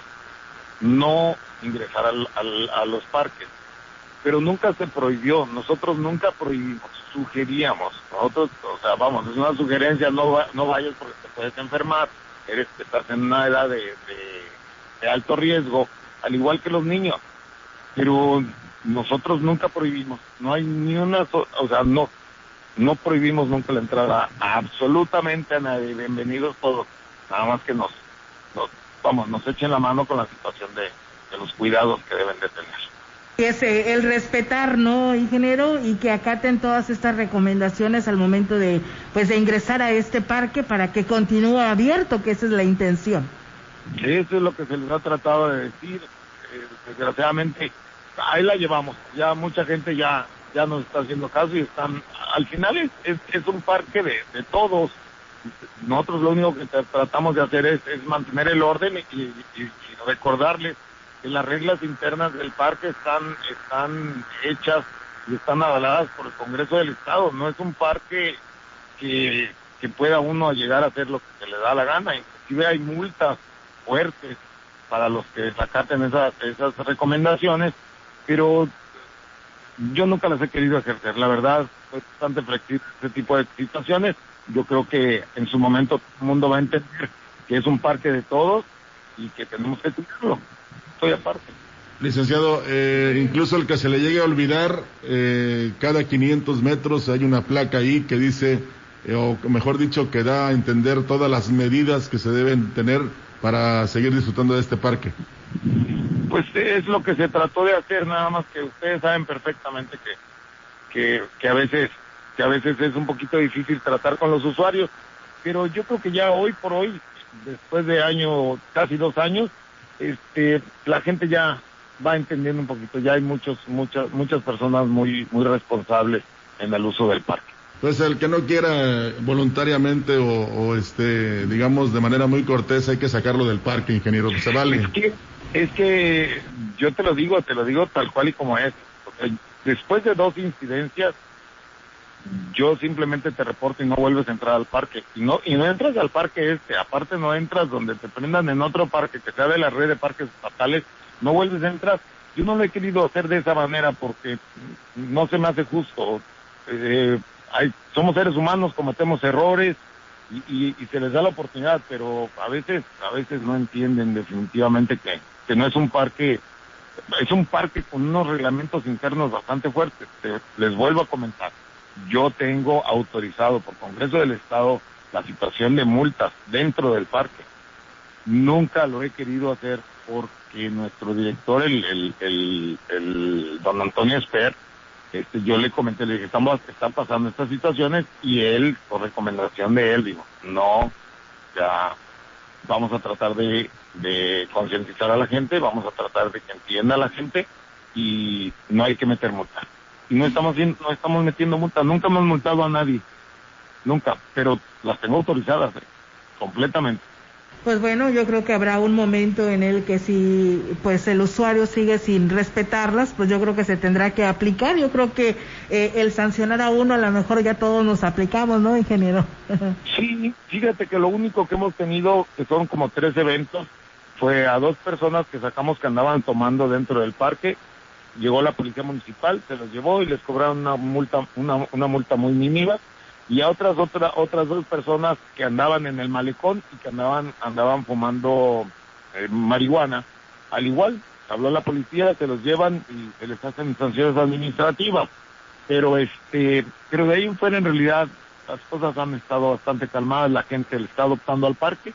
no ingresar al, al, a los parques, pero nunca se prohibió, nosotros nunca prohibimos, sugeríamos, nosotros, o sea, vamos, es una sugerencia, no, no vayas porque te puedes enfermar, eres, estás en una edad de, de, de alto riesgo, al igual que los niños, pero nosotros nunca prohibimos, no hay ni una, o sea, no, no prohibimos nunca la entrada a absolutamente a nadie, bienvenidos todos, nada más que nos, nos, vamos, nos echen la mano con la situación de, de los cuidados que deben de tener. Es eh, el respetar, ¿no, ingeniero? Y que acaten todas estas recomendaciones al momento de, pues, de ingresar a este parque para que continúe abierto, que esa es la intención. Eso es lo que se les ha tratado de decir. Eh, desgraciadamente, ahí la llevamos. Ya mucha gente ya ya nos está haciendo caso y están, al final es, es, es un parque de, de, todos. Nosotros lo único que tratamos de hacer es, es mantener el orden y, y, y, recordarles que las reglas internas del parque están, están hechas y están avaladas por el Congreso del Estado. No es un parque que, que pueda uno llegar a hacer lo que se le da la gana. Inclusive hay multas fuertes para los que desacaten esas, esas recomendaciones, pero yo nunca las he querido ejercer, la verdad, soy bastante flexible este tipo de situaciones. Yo creo que en su momento todo el mundo va a entender que es un parque de todos y que tenemos que cuidarlo. Estoy aparte. Licenciado, eh, incluso el que se le llegue a olvidar, eh, cada 500 metros hay una placa ahí que dice, eh, o mejor dicho, que da a entender todas las medidas que se deben tener para seguir disfrutando de este parque. Pues es lo que se trató de hacer, nada más que ustedes saben perfectamente que, que, que a veces que a veces es un poquito difícil tratar con los usuarios, pero yo creo que ya hoy por hoy, después de año, casi dos años, este, la gente ya va entendiendo un poquito, ya hay muchos, muchas, muchas personas muy, muy responsables en el uso del parque. Pues el que no quiera voluntariamente o, o, este, digamos, de manera muy cortés, hay que sacarlo del parque, ingeniero. Se vale. Es que, es que yo te lo digo, te lo digo tal cual y como es. Después de dos incidencias, yo simplemente te reporto y no vuelves a entrar al parque. Y no, y no entras al parque este, aparte no entras donde te prendan en otro parque que sea de la red de parques estatales, no vuelves a entrar. Yo no lo he querido hacer de esa manera porque no se me hace justo. Eh, hay, somos seres humanos, cometemos errores y, y, y, se les da la oportunidad, pero a veces, a veces no entienden definitivamente que, no es un parque, es un parque con unos reglamentos internos bastante fuertes. Te, les vuelvo a comentar, yo tengo autorizado por Congreso del Estado la situación de multas dentro del parque. Nunca lo he querido hacer porque nuestro director, el, el, el, el don Antonio Esper, este, yo le comenté, le dije, estamos, están pasando estas situaciones y él, por recomendación de él, dijo, no, ya vamos a tratar de, de concientizar a la gente, vamos a tratar de que entienda a la gente y no hay que meter multa. Y no estamos, no estamos metiendo multa, nunca hemos multado a nadie, nunca, pero las tengo autorizadas, eh, completamente. Pues bueno, yo creo que habrá un momento en el que si pues el usuario sigue sin respetarlas, pues yo creo que se tendrá que aplicar. Yo creo que eh, el sancionar a uno a lo mejor ya todos nos aplicamos, ¿no, ingeniero? sí, fíjate que lo único que hemos tenido, que son como tres eventos, fue a dos personas que sacamos que andaban tomando dentro del parque. Llegó la policía municipal, se los llevó y les cobraron una multa, una, una multa muy mínima y a otras otra, otras dos personas que andaban en el malecón y que andaban andaban fumando eh, marihuana. Al igual habló la policía se los llevan y se les hacen sanciones administrativas. Pero este pero de ahí fuera en realidad las cosas han estado bastante calmadas la gente le está adoptando al parque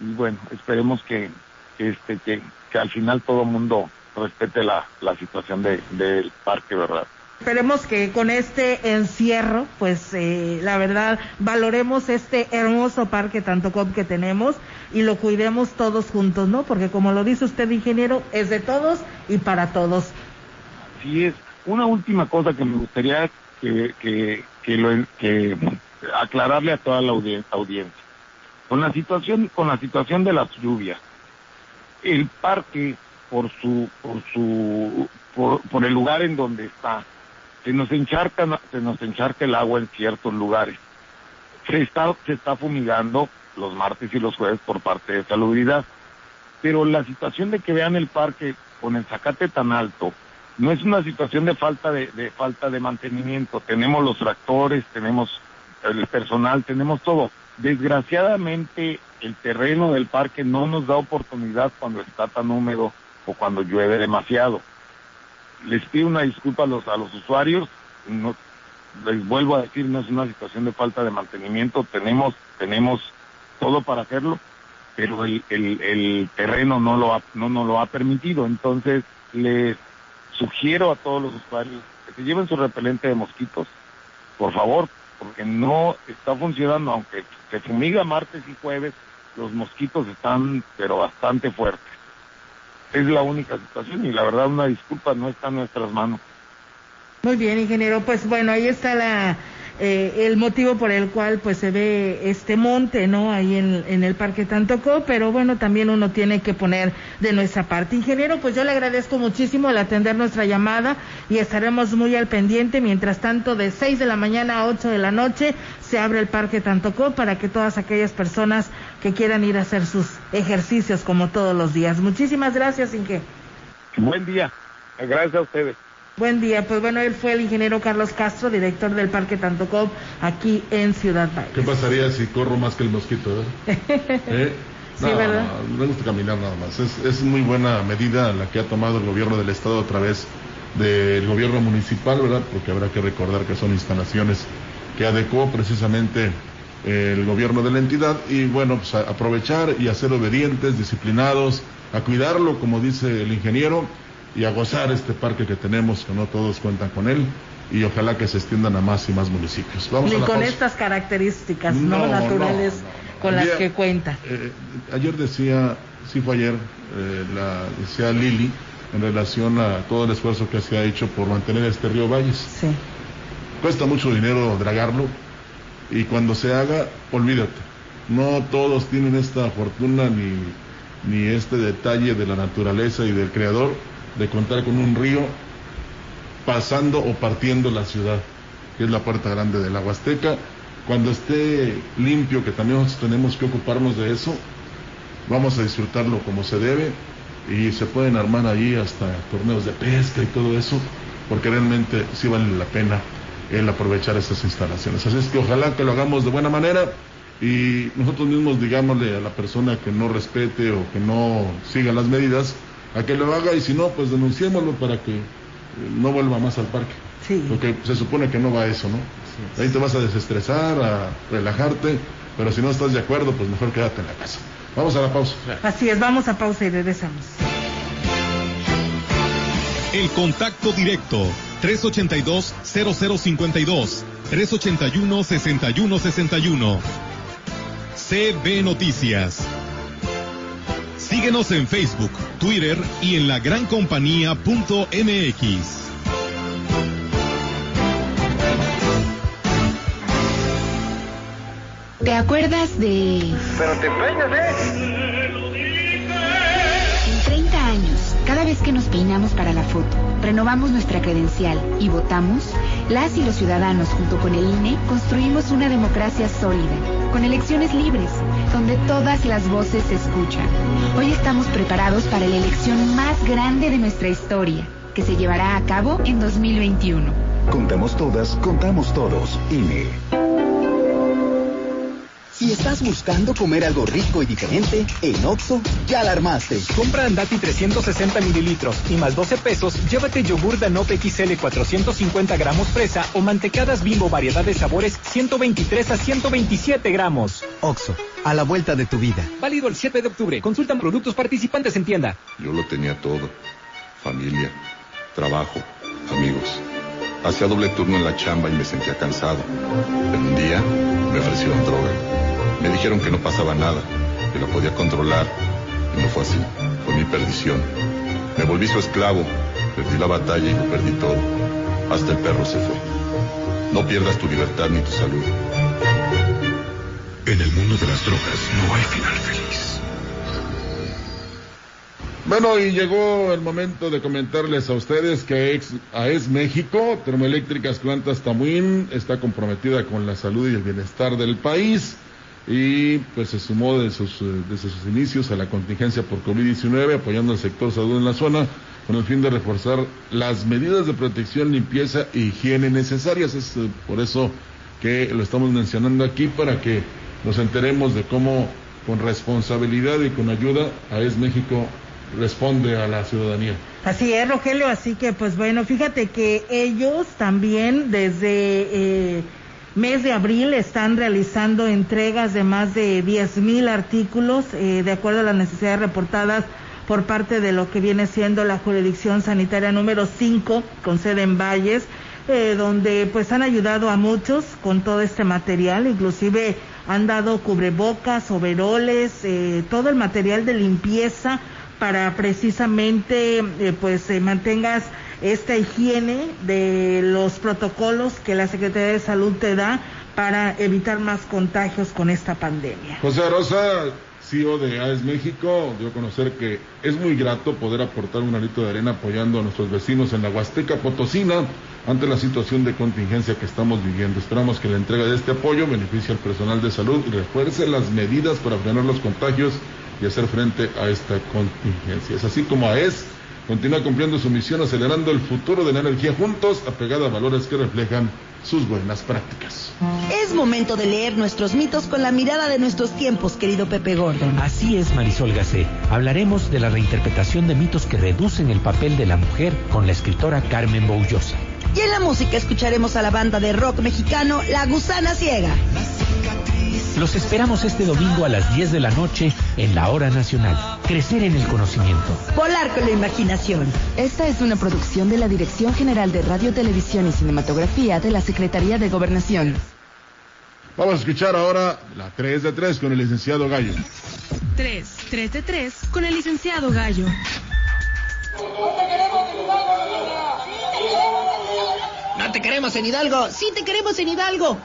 y bueno esperemos que, que este que, que al final todo mundo respete la, la situación de, del parque verdad Esperemos que con este encierro, pues eh, la verdad, valoremos este hermoso parque Tantocop que tenemos y lo cuidemos todos juntos, ¿no? Porque como lo dice usted, ingeniero, es de todos y para todos. Así es. Una última cosa que me gustaría que, que, que, lo, que aclararle a toda la audiencia. Con la situación, con la situación de las lluvias, el parque, por su, por su, por, por el lugar en donde está, se nos encharca, se nos encharca el agua en ciertos lugares. Se está, se está fumigando los martes y los jueves por parte de salubridad. Pero la situación de que vean el parque con el zacate tan alto, no es una situación de falta de, de falta de mantenimiento. Tenemos los tractores, tenemos el personal, tenemos todo. Desgraciadamente el terreno del parque no nos da oportunidad cuando está tan húmedo o cuando llueve demasiado les pido una disculpa a los, a los usuarios, no, les vuelvo a decir, no es una situación de falta de mantenimiento, tenemos, tenemos todo para hacerlo, pero el, el, el terreno no lo ha, no nos lo ha permitido, entonces les sugiero a todos los usuarios que se lleven su repelente de mosquitos, por favor, porque no está funcionando, aunque se fumiga martes y jueves, los mosquitos están pero bastante fuertes es la única situación y la verdad una disculpa no está en nuestras manos. Muy bien, ingeniero. Pues bueno, ahí está la eh, el motivo por el cual pues se ve este monte, ¿no? Ahí en, en, el Parque Tantocó, pero bueno, también uno tiene que poner de nuestra parte. Ingeniero, pues yo le agradezco muchísimo el atender nuestra llamada y estaremos muy al pendiente. Mientras tanto, de 6 de la mañana a 8 de la noche se abre el Parque Tantocó para que todas aquellas personas que quieran ir a hacer sus ejercicios como todos los días. Muchísimas gracias, Inge. Buen día. Gracias a ustedes. Buen día, pues bueno, él fue el ingeniero Carlos Castro, director del Parque Tantocop, aquí en Ciudad Valle. ¿Qué pasaría si corro más que el mosquito? ¿eh? ¿Eh? sí, ¿verdad? No, me gusta caminar nada más. Es, es muy buena medida la que ha tomado el gobierno del Estado a través del gobierno municipal, ¿verdad? Porque habrá que recordar que son instalaciones que adecuó precisamente el gobierno de la entidad y bueno, pues a aprovechar y a ser obedientes, disciplinados, a cuidarlo, como dice el ingeniero, y a gozar este parque que tenemos, que no todos cuentan con él, y ojalá que se extiendan a más y más municipios. Vamos Ni con pausa. estas características no, naturales no, no. con Ayer, las que cuenta. Eh, ayer decía, sí fue ayer, eh, la decía Lili, en relación a todo el esfuerzo que se ha hecho por mantener este río Valles. Sí. Cuesta mucho dinero dragarlo y cuando se haga, olvídate. No todos tienen esta fortuna ni, ni este detalle de la naturaleza y del creador de contar con un río pasando o partiendo la ciudad, que es la puerta grande del agua azteca. Cuando esté limpio, que también tenemos que ocuparnos de eso, vamos a disfrutarlo como se debe y se pueden armar ahí hasta torneos de pesca y todo eso, porque realmente sí vale la pena el aprovechar estas instalaciones. Así es que ojalá que lo hagamos de buena manera y nosotros mismos digámosle a la persona que no respete o que no siga las medidas, a que lo haga y si no, pues denunciémoslo para que eh, no vuelva más al parque. Sí. Porque se supone que no va a eso, ¿no? Sí, Ahí te vas a desestresar, a relajarte, pero si no estás de acuerdo, pues mejor quédate en la casa. Vamos a la pausa. Así es, vamos a pausa y regresamos. El contacto directo 382-0052 381-6161 CB Noticias Síguenos en Facebook, Twitter y en la gran compañía.mx. ¿Te acuerdas de...? Pero te peinas, ¿eh? En 30 años, cada vez que nos peinamos para la foto, renovamos nuestra credencial y votamos, las y los ciudadanos junto con el INE construimos una democracia sólida, con elecciones libres, donde todas las voces se escuchan. Hoy estamos preparados para la elección más grande de nuestra historia, que se llevará a cabo en 2021. Contamos todas, contamos todos. INE. Si estás buscando comer algo rico y diferente, en Oxo ya la armaste. Compra Andati 360 mililitros y más 12 pesos, llévate yogur Danop XL 450 gramos fresa o mantecadas bimbo variedad de sabores 123 a 127 gramos. Oxo, a la vuelta de tu vida. Válido el 7 de octubre. Consultan productos participantes en tienda. Yo lo tenía todo. Familia, trabajo, amigos. Hacía doble turno en la chamba y me sentía cansado. Pero un día me ofrecieron droga. Me dijeron que no pasaba nada, que lo podía controlar. Y no fue así. Fue mi perdición. Me volví su esclavo. Perdí la batalla y lo perdí todo. Hasta el perro se fue. No pierdas tu libertad ni tu salud. En el mundo de las drogas no hay final feliz. Bueno, y llegó el momento de comentarles a ustedes que AES México, Termoeléctricas Plantas Tamuín, está comprometida con la salud y el bienestar del país y pues se sumó desde sus, desde sus inicios a la contingencia por COVID-19, apoyando al sector salud en la zona con el fin de reforzar las medidas de protección, limpieza e higiene necesarias. Es eh, por eso que lo estamos mencionando aquí para que nos enteremos de cómo con responsabilidad y con ayuda AES México responde a la ciudadanía. Así es, Rogelio, así que pues bueno, fíjate que ellos también desde eh, mes de abril están realizando entregas de más de 10 mil artículos eh, de acuerdo a las necesidades reportadas por parte de lo que viene siendo la jurisdicción sanitaria número 5 con sede en Valles, eh, donde pues han ayudado a muchos con todo este material, inclusive han dado cubrebocas, overoles, eh, todo el material de limpieza para precisamente eh, pues mantengas esta higiene de los protocolos que la Secretaría de Salud te da para evitar más contagios con esta pandemia. José Rosa, CEO de AES México dio a conocer que es muy grato poder aportar un granito de arena apoyando a nuestros vecinos en la Huasteca Potosina ante la situación de contingencia que estamos viviendo. Esperamos que la entrega de este apoyo beneficie al personal de salud y refuerce las medidas para frenar los contagios y hacer frente a esta contingencia. Es así como AES continúa cumpliendo su misión acelerando el futuro de la energía juntos, apegada a valores que reflejan sus buenas prácticas. Es momento de leer nuestros mitos con la mirada de nuestros tiempos, querido Pepe Gordon. Así es, Marisol Gacé. Hablaremos de la reinterpretación de mitos que reducen el papel de la mujer con la escritora Carmen Boullosa. Y en la música escucharemos a la banda de rock mexicano La Gusana Ciega. Los esperamos este domingo a las 10 de la noche en la Hora Nacional. Crecer en el conocimiento. Volar con la imaginación. Esta es una producción de la Dirección General de Radio, Televisión y Cinematografía de la Secretaría de Gobernación. Vamos a escuchar ahora la 3 de 3 con el licenciado Gallo. 3, 3 de 3 con el licenciado Gallo. No te queremos en Hidalgo. Sí te queremos en Hidalgo.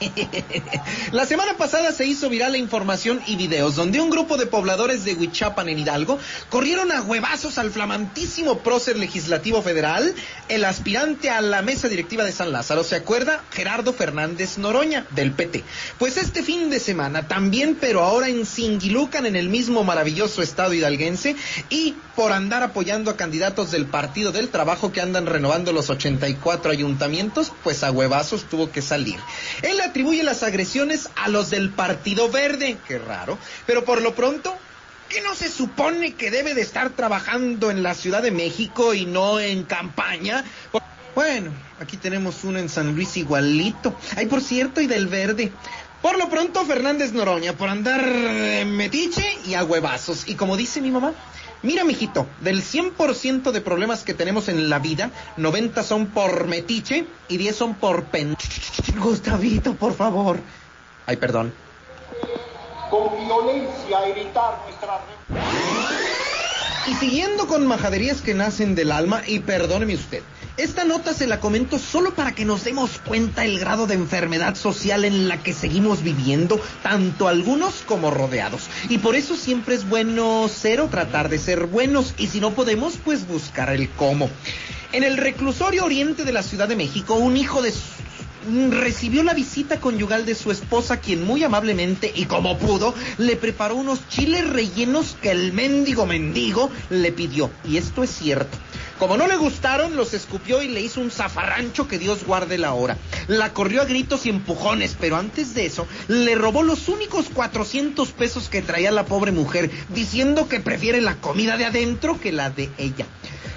La semana pasada se hizo viral la información y videos donde un grupo de pobladores de Huichapan en Hidalgo corrieron a huevazos al flamantísimo prócer legislativo federal, el aspirante a la mesa directiva de San Lázaro. ¿Se acuerda? Gerardo Fernández Noroña, del PT. Pues este fin de semana también, pero ahora en Singilucan, en el mismo maravilloso estado hidalguense, y por andar apoyando a candidatos del Partido del Trabajo que andan renovando los 84 ayuntamientos, pues a huevazos tuvo que salir. Atribuye las agresiones a los del Partido Verde, qué raro, pero por lo pronto, ¿qué no se supone que debe de estar trabajando en la Ciudad de México y no en campaña? Bueno, aquí tenemos uno en San Luis igualito. Ay, por cierto, y del verde. Por lo pronto, Fernández Noroña, por andar metiche y a huevazos. Y como dice mi mamá, Mira, mijito, del 100% de problemas que tenemos en la vida, 90 son por metiche y 10 son por pen... Gustavito, por favor. Ay, perdón. Con violencia evitar nuestra... Y siguiendo con majaderías que nacen del alma, y perdóneme usted, esta nota se la comento solo para que nos demos cuenta el grado de enfermedad social en la que seguimos viviendo, tanto algunos como rodeados. Y por eso siempre es bueno ser o tratar de ser buenos, y si no podemos, pues buscar el cómo. En el reclusorio oriente de la Ciudad de México, un hijo de recibió la visita conyugal de su esposa, quien muy amablemente y como pudo, le preparó unos chiles rellenos que el mendigo mendigo le pidió. Y esto es cierto. Como no le gustaron, los escupió y le hizo un zafarrancho que Dios guarde la hora. La corrió a gritos y empujones, pero antes de eso, le robó los únicos 400 pesos que traía la pobre mujer, diciendo que prefiere la comida de adentro que la de ella.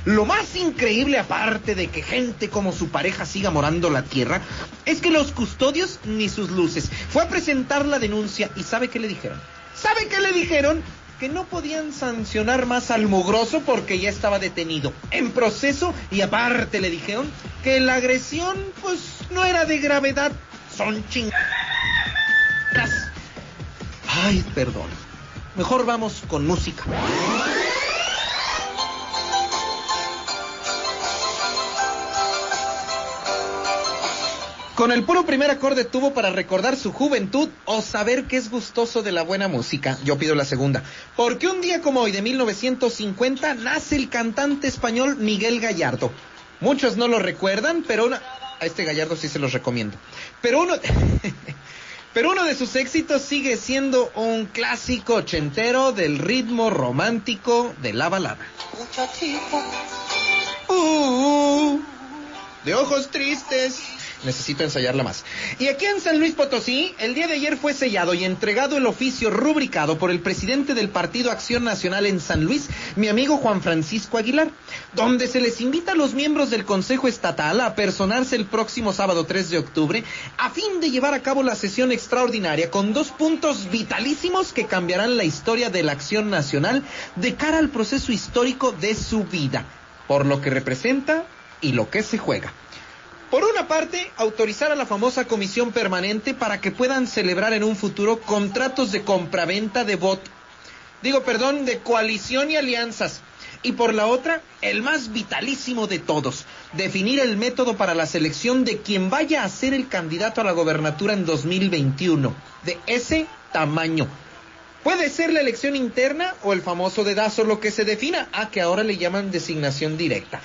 Lo más increíble, aparte de que gente como su pareja siga morando la tierra, es que los custodios ni sus luces. Fue a presentar la denuncia y ¿sabe qué le dijeron? ¿Sabe qué le dijeron? Que no podían sancionar más al mugroso porque ya estaba detenido, en proceso y aparte le dijeron que la agresión pues no era de gravedad, son chingadas. Ay, perdón. Mejor vamos con música. Con el puro primer acorde tuvo para recordar su juventud o saber que es gustoso de la buena música. Yo pido la segunda. Porque un día como hoy de 1950 nace el cantante español Miguel Gallardo. Muchos no lo recuerdan, pero una... a este Gallardo sí se los recomiendo. Pero uno... Pero uno de sus éxitos sigue siendo un clásico ochentero del ritmo romántico de la balada. Uh, uh, de ojos tristes necesito ensayarla más. Y aquí en San Luis Potosí, el día de ayer fue sellado y entregado el oficio rubricado por el presidente del Partido Acción Nacional en San Luis, mi amigo Juan Francisco Aguilar, donde se les invita a los miembros del Consejo Estatal a personarse el próximo sábado 3 de octubre a fin de llevar a cabo la sesión extraordinaria con dos puntos vitalísimos que cambiarán la historia de la Acción Nacional de cara al proceso histórico de su vida, por lo que representa y lo que se juega. Por una parte, autorizar a la famosa comisión permanente para que puedan celebrar en un futuro contratos de compraventa de voto. Digo, perdón, de coalición y alianzas. Y por la otra, el más vitalísimo de todos, definir el método para la selección de quien vaya a ser el candidato a la gobernatura en 2021. De ese tamaño. Puede ser la elección interna o el famoso dedazo, lo que se defina, a que ahora le llaman designación directa.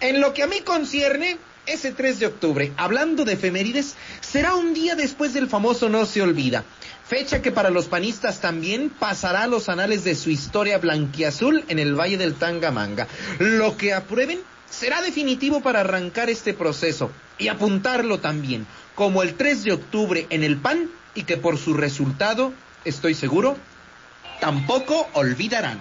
En lo que a mí concierne, ese 3 de octubre, hablando de efemérides, será un día después del famoso No se olvida. Fecha que para los panistas también pasará a los anales de su historia blanquiazul en el Valle del Tangamanga. Lo que aprueben será definitivo para arrancar este proceso y apuntarlo también, como el 3 de octubre en el PAN y que por su resultado, estoy seguro, tampoco olvidarán.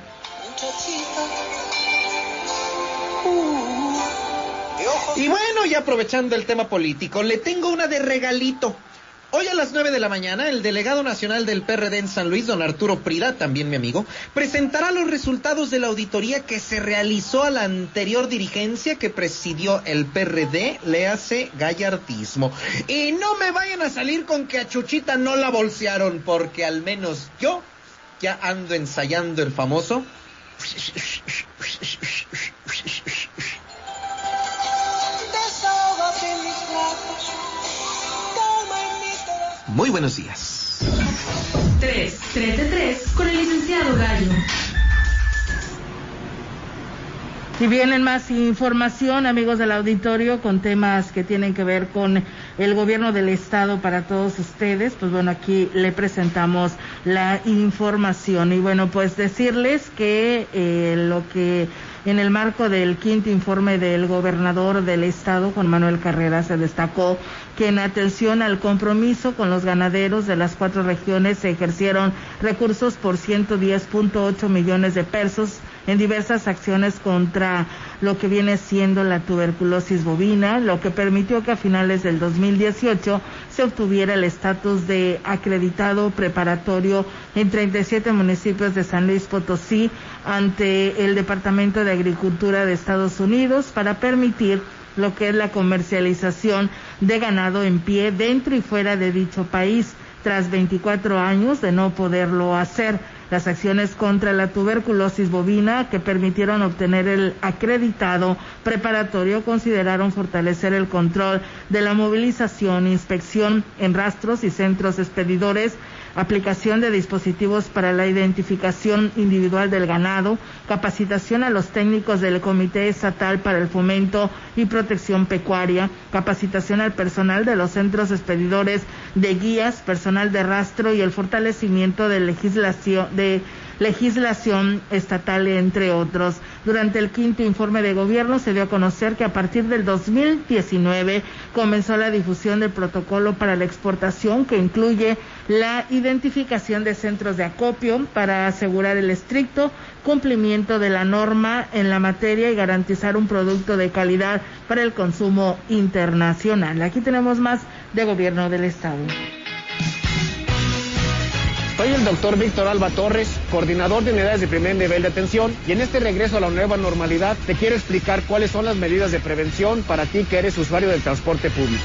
Y bueno, ya aprovechando el tema político, le tengo una de regalito. Hoy a las 9 de la mañana, el delegado nacional del PRD en San Luis, don Arturo Prida, también mi amigo, presentará los resultados de la auditoría que se realizó a la anterior dirigencia que presidió el PRD, le hace gallardismo. Y no me vayan a salir con que a Chuchita no la bolsearon, porque al menos yo ya ando ensayando el famoso Muy buenos días. 3, 3 de 3 con el licenciado Gallo. Y vienen más información, amigos del auditorio, con temas que tienen que ver con el gobierno del estado para todos ustedes. Pues bueno, aquí le presentamos la información. Y bueno, pues decirles que eh, lo que en el marco del quinto informe del gobernador del estado, Juan Manuel Carrera, se destacó que en atención al compromiso con los ganaderos de las cuatro regiones se ejercieron recursos por 110.8 millones de pesos en diversas acciones contra lo que viene siendo la tuberculosis bovina, lo que permitió que a finales del 2018 se obtuviera el estatus de acreditado preparatorio en 37 municipios de San Luis Potosí ante el Departamento de Agricultura de Estados Unidos para permitir lo que es la comercialización de ganado en pie dentro y fuera de dicho país tras 24 años de no poderlo hacer. Las acciones contra la tuberculosis bovina que permitieron obtener el acreditado preparatorio consideraron fortalecer el control de la movilización, inspección en rastros y centros expedidores aplicación de dispositivos para la identificación individual del ganado, capacitación a los técnicos del Comité Estatal para el Fomento y Protección Pecuaria, capacitación al personal de los centros expedidores de guías, personal de rastro y el fortalecimiento de legislación de legislación estatal, entre otros. Durante el quinto informe de gobierno se dio a conocer que a partir del 2019 comenzó la difusión del protocolo para la exportación que incluye la identificación de centros de acopio para asegurar el estricto cumplimiento de la norma en la materia y garantizar un producto de calidad para el consumo internacional. Aquí tenemos más de gobierno del Estado. Soy el doctor Víctor Alba Torres, coordinador de unidades de primer nivel de atención y en este regreso a la nueva normalidad te quiero explicar cuáles son las medidas de prevención para ti que eres usuario del transporte público.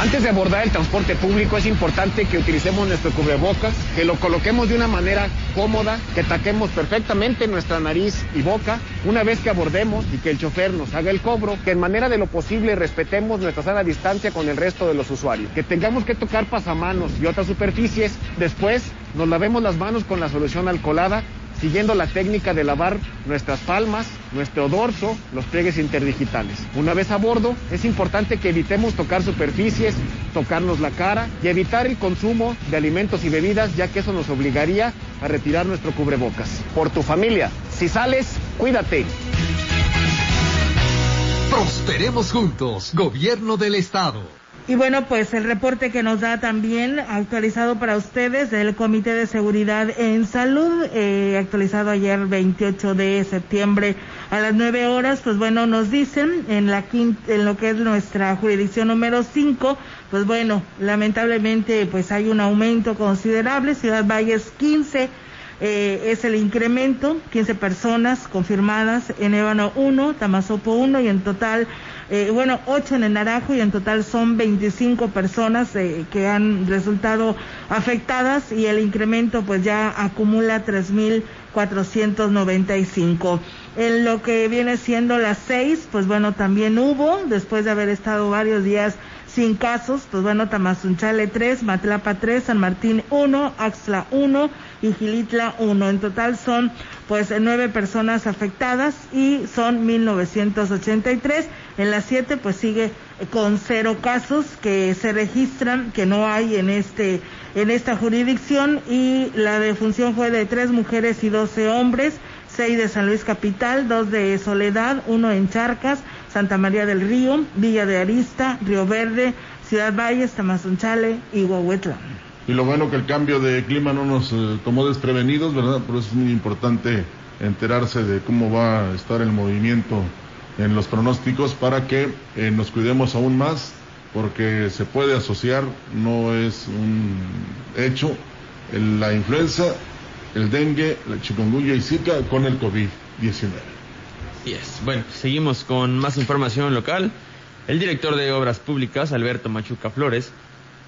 Antes de abordar el transporte público es importante que utilicemos nuestro cubrebocas, que lo coloquemos de una manera cómoda, que taquemos perfectamente nuestra nariz y boca. Una vez que abordemos y que el chofer nos haga el cobro, que en manera de lo posible respetemos nuestra sana distancia con el resto de los usuarios, que tengamos que tocar pasamanos y otras superficies, después nos lavemos las manos con la solución alcoholada siguiendo la técnica de lavar nuestras palmas, nuestro dorso, los pliegues interdigitales. Una vez a bordo, es importante que evitemos tocar superficies, tocarnos la cara y evitar el consumo de alimentos y bebidas, ya que eso nos obligaría a retirar nuestro cubrebocas. Por tu familia, si sales, cuídate. Prosperemos juntos, Gobierno del Estado. Y bueno, pues el reporte que nos da también actualizado para ustedes del Comité de Seguridad en Salud, eh, actualizado ayer 28 de septiembre a las 9 horas, pues bueno, nos dicen en la en lo que es nuestra jurisdicción número 5, pues bueno, lamentablemente pues hay un aumento considerable, Ciudad Valles 15 eh, es el incremento, 15 personas confirmadas en Ébano 1, Tamazopo 1 y en total eh, bueno, ocho en el Naranjo y en total son 25 personas eh, que han resultado afectadas y el incremento pues ya acumula 3.495. En lo que viene siendo las seis, pues bueno, también hubo, después de haber estado varios días sin casos, pues bueno, Tamazunchale 3, Matlapa 3, San Martín 1, Axla 1 y Gilitla 1. En total son pues nueve personas afectadas y son 1983. En las siete pues sigue con cero casos que se registran, que no hay en este en esta jurisdicción y la defunción fue de tres mujeres y doce hombres, seis de San Luis Capital, dos de Soledad, uno en Charcas, Santa María del Río, Villa de Arista, Río Verde, Ciudad Valles, Tamazunchale y Huahuetla. Y lo bueno que el cambio de clima no nos eh, tomó desprevenidos, ¿verdad? Por eso es muy importante enterarse de cómo va a estar el movimiento en los pronósticos para que eh, nos cuidemos aún más, porque se puede asociar, no es un hecho, la influenza, el dengue, la chikungunya y zika con el COVID-19. Yes. Bueno, seguimos con más información local. El director de Obras Públicas, Alberto Machuca Flores,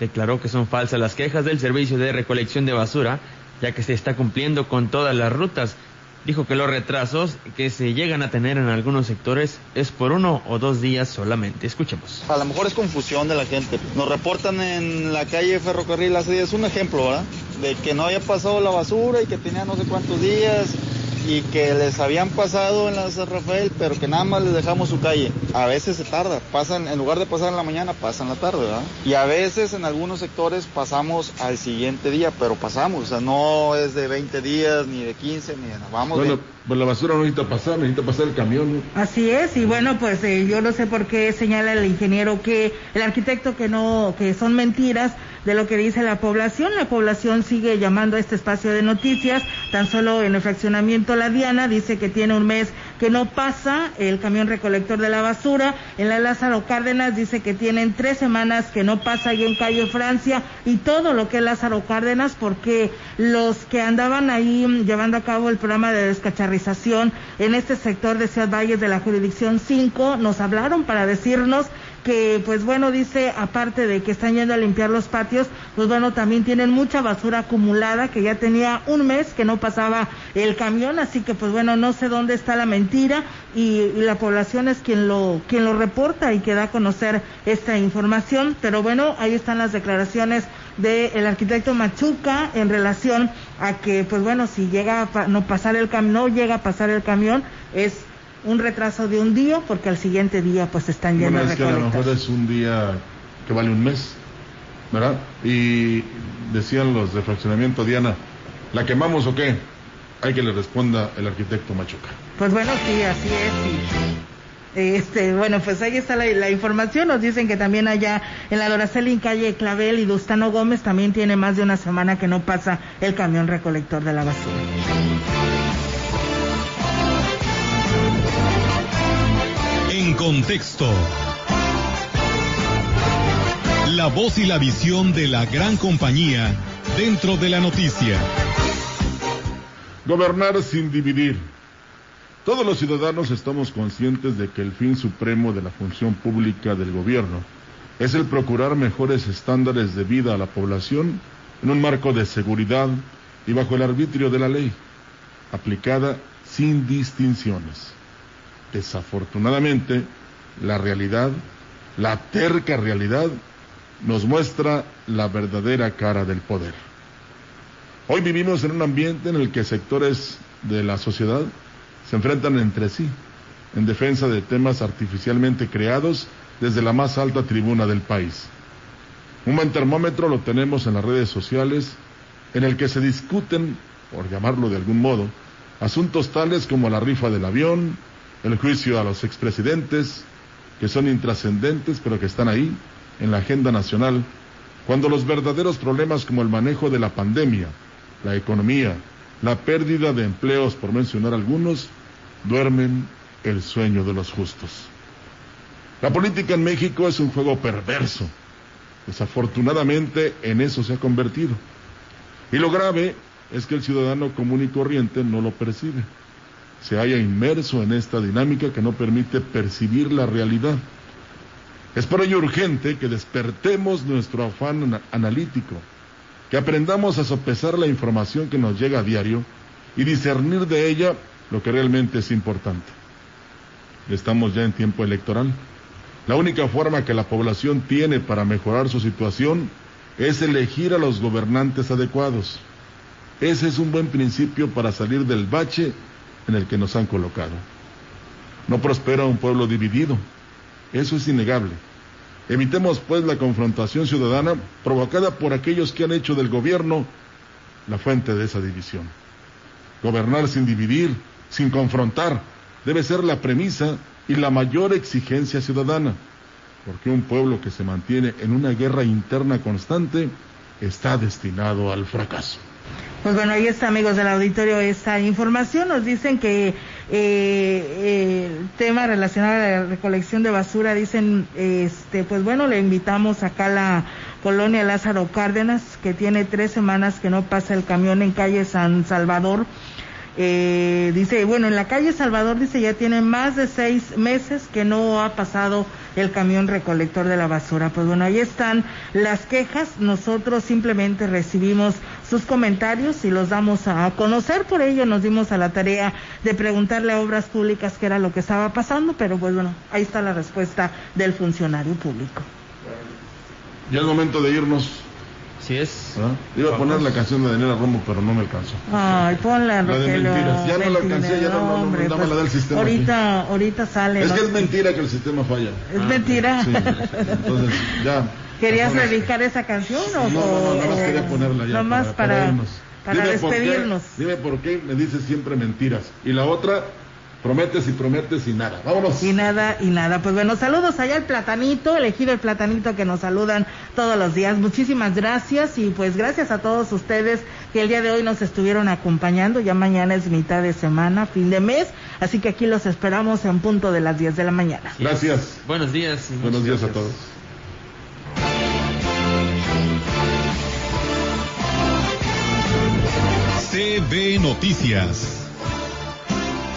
declaró que son falsas las quejas del servicio de recolección de basura, ya que se está cumpliendo con todas las rutas. Dijo que los retrasos que se llegan a tener en algunos sectores es por uno o dos días solamente. Escuchemos. A lo mejor es confusión de la gente. Nos reportan en la calle Ferrocarril hace días un ejemplo, ¿verdad? De que no había pasado la basura y que tenía no sé cuántos días y que les habían pasado en la San Rafael, pero que nada más les dejamos su calle. A veces se tarda, pasan, en lugar de pasar en la mañana, pasan la tarde, ¿verdad? Y a veces en algunos sectores pasamos al siguiente día, pero pasamos, o sea, no es de 20 días, ni de 15, ni de nada. Vamos bueno, pues la basura no necesita pasar, necesita pasar el camión. Así es, y bueno, pues eh, yo no sé por qué señala el ingeniero que, el arquitecto que no, que son mentiras, de lo que dice la población. La población sigue llamando a este espacio de noticias, tan solo en el fraccionamiento La Diana dice que tiene un mes que no pasa el camión recolector de la basura. En la Lázaro Cárdenas dice que tienen tres semanas que no pasa ahí en Calle Francia y todo lo que es Lázaro Cárdenas porque los que andaban ahí llevando a cabo el programa de en este sector de Ciudad Valles de la jurisdicción 5 nos hablaron para decirnos que pues bueno dice aparte de que están yendo a limpiar los patios pues bueno también tienen mucha basura acumulada que ya tenía un mes que no pasaba el camión. Así que pues bueno no sé dónde está la mentira y, la población es quien lo quien lo reporta y que da a conocer esta información pero bueno ahí están las declaraciones del arquitecto Machuca en relación a que pues bueno si llega a no pasar el camión no llega a pasar el camión es un retraso de un día porque al siguiente día pues están yendo bueno, es que a lo mejor es un día que vale un mes, ¿verdad? Y decían los de fraccionamiento Diana, ¿la quemamos o qué? Hay que le responda el arquitecto Machuca. Pues bueno, sí, así es. Este, bueno, pues ahí está la, información. Nos dicen que también allá en la Doraceli, en calle Clavel y Dustano Gómez, también tiene más de una semana que no pasa el camión recolector de la basura. En contexto. La voz y la visión de la gran compañía dentro de la noticia. Gobernar sin dividir. Todos los ciudadanos estamos conscientes de que el fin supremo de la función pública del gobierno es el procurar mejores estándares de vida a la población en un marco de seguridad y bajo el arbitrio de la ley, aplicada sin distinciones. Desafortunadamente, la realidad, la terca realidad, nos muestra la verdadera cara del poder. Hoy vivimos en un ambiente en el que sectores de la sociedad se enfrentan entre sí en defensa de temas artificialmente creados desde la más alta tribuna del país. Un buen termómetro lo tenemos en las redes sociales en el que se discuten, por llamarlo de algún modo, asuntos tales como la rifa del avión, el juicio a los expresidentes, que son intrascendentes pero que están ahí en la agenda nacional, cuando los verdaderos problemas como el manejo de la pandemia, la economía, la pérdida de empleos, por mencionar algunos, duermen el sueño de los justos. La política en México es un juego perverso. Desafortunadamente en eso se ha convertido. Y lo grave es que el ciudadano común y corriente no lo percibe. Se halla inmerso en esta dinámica que no permite percibir la realidad. Es por ello urgente que despertemos nuestro afán analítico, que aprendamos a sopesar la información que nos llega a diario y discernir de ella lo que realmente es importante. Estamos ya en tiempo electoral. La única forma que la población tiene para mejorar su situación es elegir a los gobernantes adecuados. Ese es un buen principio para salir del bache en el que nos han colocado. No prospera un pueblo dividido. Eso es innegable. Evitemos pues la confrontación ciudadana provocada por aquellos que han hecho del gobierno la fuente de esa división. Gobernar sin dividir, sin confrontar, debe ser la premisa y la mayor exigencia ciudadana, porque un pueblo que se mantiene en una guerra interna constante está destinado al fracaso. Pues bueno, ahí está, amigos del auditorio, esta información. Nos dicen que eh, eh, el tema relacionado a la recolección de basura, dicen, este, pues bueno, le invitamos acá a la colonia Lázaro Cárdenas, que tiene tres semanas que no pasa el camión en calle San Salvador eh, dice, bueno, en la calle Salvador dice ya tiene más de seis meses que no ha pasado el camión recolector de la basura. Pues bueno, ahí están las quejas. Nosotros simplemente recibimos sus comentarios y los damos a conocer. Por ello nos dimos a la tarea de preguntarle a Obras Públicas qué era lo que estaba pasando, pero pues bueno, ahí está la respuesta del funcionario público. Ya es momento de irnos. Sí es. ¿Ah? Iba a poner la canción de Daniela Romo, pero no me alcanzó. Ay, ponla, La de Rogelio. mentiras. Ya no la alcancé, ya no, no, no, hombre, dame la pues, del sistema. Ahorita, ahorita sale. Es ¿no? que es mentira que el sistema falla. Es mentira. Sí, entonces ya. ¿Querías dedicar esa canción o No, no, no, nada más o- quería ponerla ya. Nomás para, irnos. para Dime por qué- despedirnos. dime por qué me dices siempre mentiras. Y la otra, prometes y prometes y nada. Vámonos. Y nada, y nada. Pues bueno, saludos allá al platanito, elegido el platanito que nos saludan todos los días. Muchísimas gracias y pues gracias a todos ustedes que el día de hoy nos estuvieron acompañando. Ya mañana es mitad de semana, fin de mes, así que aquí los esperamos en punto de las 10 de la mañana. Gracias. Buenos días. y Buenos días a todos. CB Noticias.